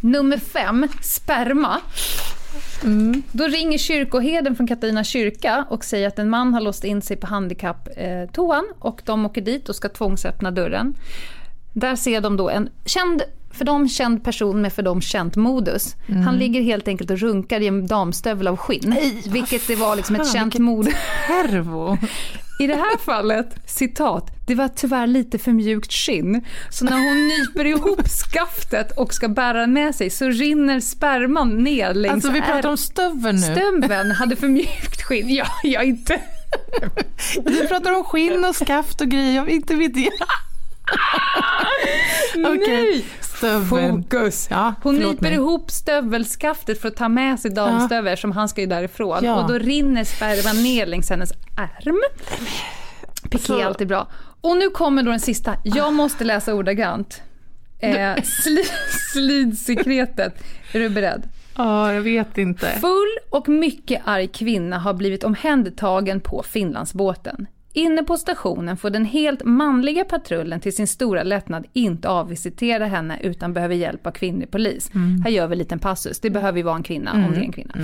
Nummer fem, sperma. Mm. Då ringer kyrkoherden från Katarina kyrka och säger att en man har låst in sig på handikapptoan och de åker dit och ska tvångsöppna dörren. Där ser de då en känd för dem känd person med för dem känt modus. Mm. Han ligger helt enkelt och runkar i en damstövel av skinn. Nej, vilket det var liksom ett känt mode. I det här fallet, citat, det var tyvärr lite för mjukt skinn. Så när hon nyper ihop skaftet och ska bära med sig så rinner sperman ner längs Alltså vi pratar om stöveln nu. Stöveln hade för mjukt skinn. Ja, jag inte... Du pratar om skinn och skaft och grejer, jag inte vet det. Okej, stöveln. Fokus. Ja, Hon nyper ihop stövelskaftet för att ta med sig damstövel som han ska ju därifrån. Ja. Och då rinner sperman ner längs hennes ärm. Piké Så- är alltid bra. Och nu kommer då den sista. Jag måste läsa ordagrant. Eh, sli, slidsekretet. Är du beredd? Ja, jag vet inte. Full och mycket arg kvinna har blivit omhändertagen på Finlandsbåten. Inne på stationen får den helt manliga patrullen till sin stora lättnad inte avvisitera henne utan behöver hjälp av kvinnlig polis. Här gör vi en liten passus. Det behöver ju vara en kvinna om det är en kvinna.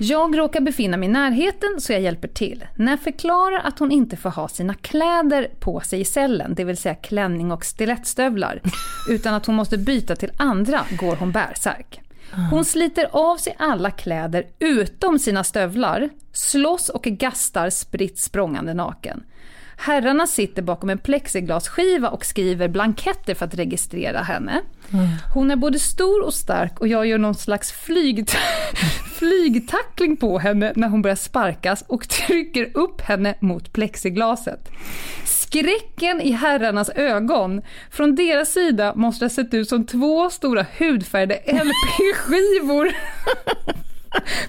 Jag råkar befinna mig i närheten så jag hjälper till. När jag förklarar att hon inte får ha sina kläder på sig i cellen, det vill säga klänning och stilettstövlar, utan att hon måste byta till andra, går hon bärsärk. Hon sliter av sig alla kläder utom sina stövlar, slåss och gastar spritt språngande naken. Herrarna sitter bakom en plexiglasskiva och skriver blanketter för att registrera henne. Hon är både stor och stark och jag gör någon slags flyg, flygtackling på henne när hon börjar sparkas och trycker upp henne mot plexiglaset. Skräcken i herrarnas ögon. Från deras sida måste det ha sett ut som två stora hudfärgade LP-skivor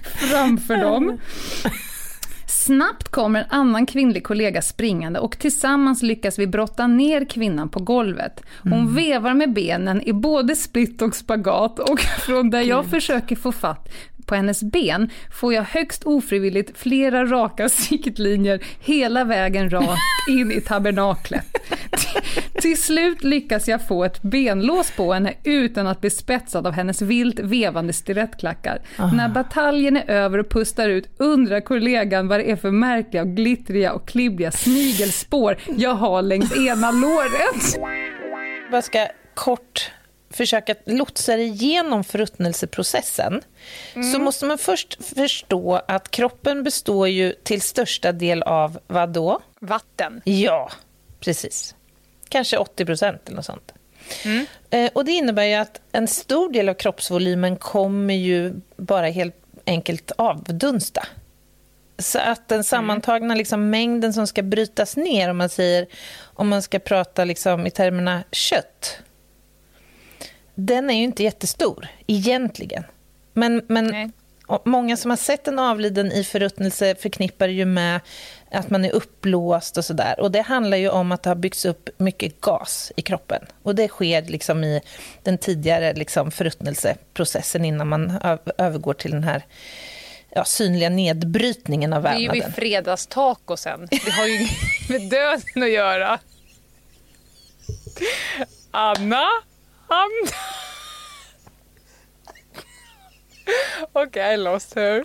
framför dem. Snabbt kommer en annan kvinnlig kollega springande och tillsammans lyckas vi brotta ner kvinnan på golvet. Hon vevar med benen i både split och spagat och från där jag försöker få fatt på hennes ben får jag högst ofrivilligt flera raka siktlinjer hela vägen rakt in i tabernaklet. Till- slut lyckas jag få ett benlås på henne utan att bli spetsad av hennes vilt vevande stilettklackar. När bataljen är över och pustar ut undrar kollegan vad det är för märkliga och glittriga och klibbiga snigelspår jag har längs ena låret. bara ska kort försöka lotsa dig igenom förruttnelseprocessen så måste man först förstå att kroppen består ju till största del av vad då? Vatten. Ja, precis. Kanske 80 procent eller något sånt. Eh, och det innebär ju att en stor del av kroppsvolymen kommer ju bara helt enkelt avdunsta. Så att den sammantagna liksom, mängden som ska brytas ner, om man säger om man ska prata liksom, i termerna kött, den är ju inte jättestor egentligen. Men, men Nej. många som har sett en avliden i förruttnelse förknippar ju med att man är uppblåst och sådär. Och det handlar ju om att det har byggts upp mycket gas i kroppen. Och det sker liksom i den tidigare liksom förruttnelseprocessen innan man övergår till den här ja, synliga nedbrytningen av Det är ju vävnaden. vid fredagstacosen. Det har ju med döden att göra. Anna? Anna? Okay, I lost her.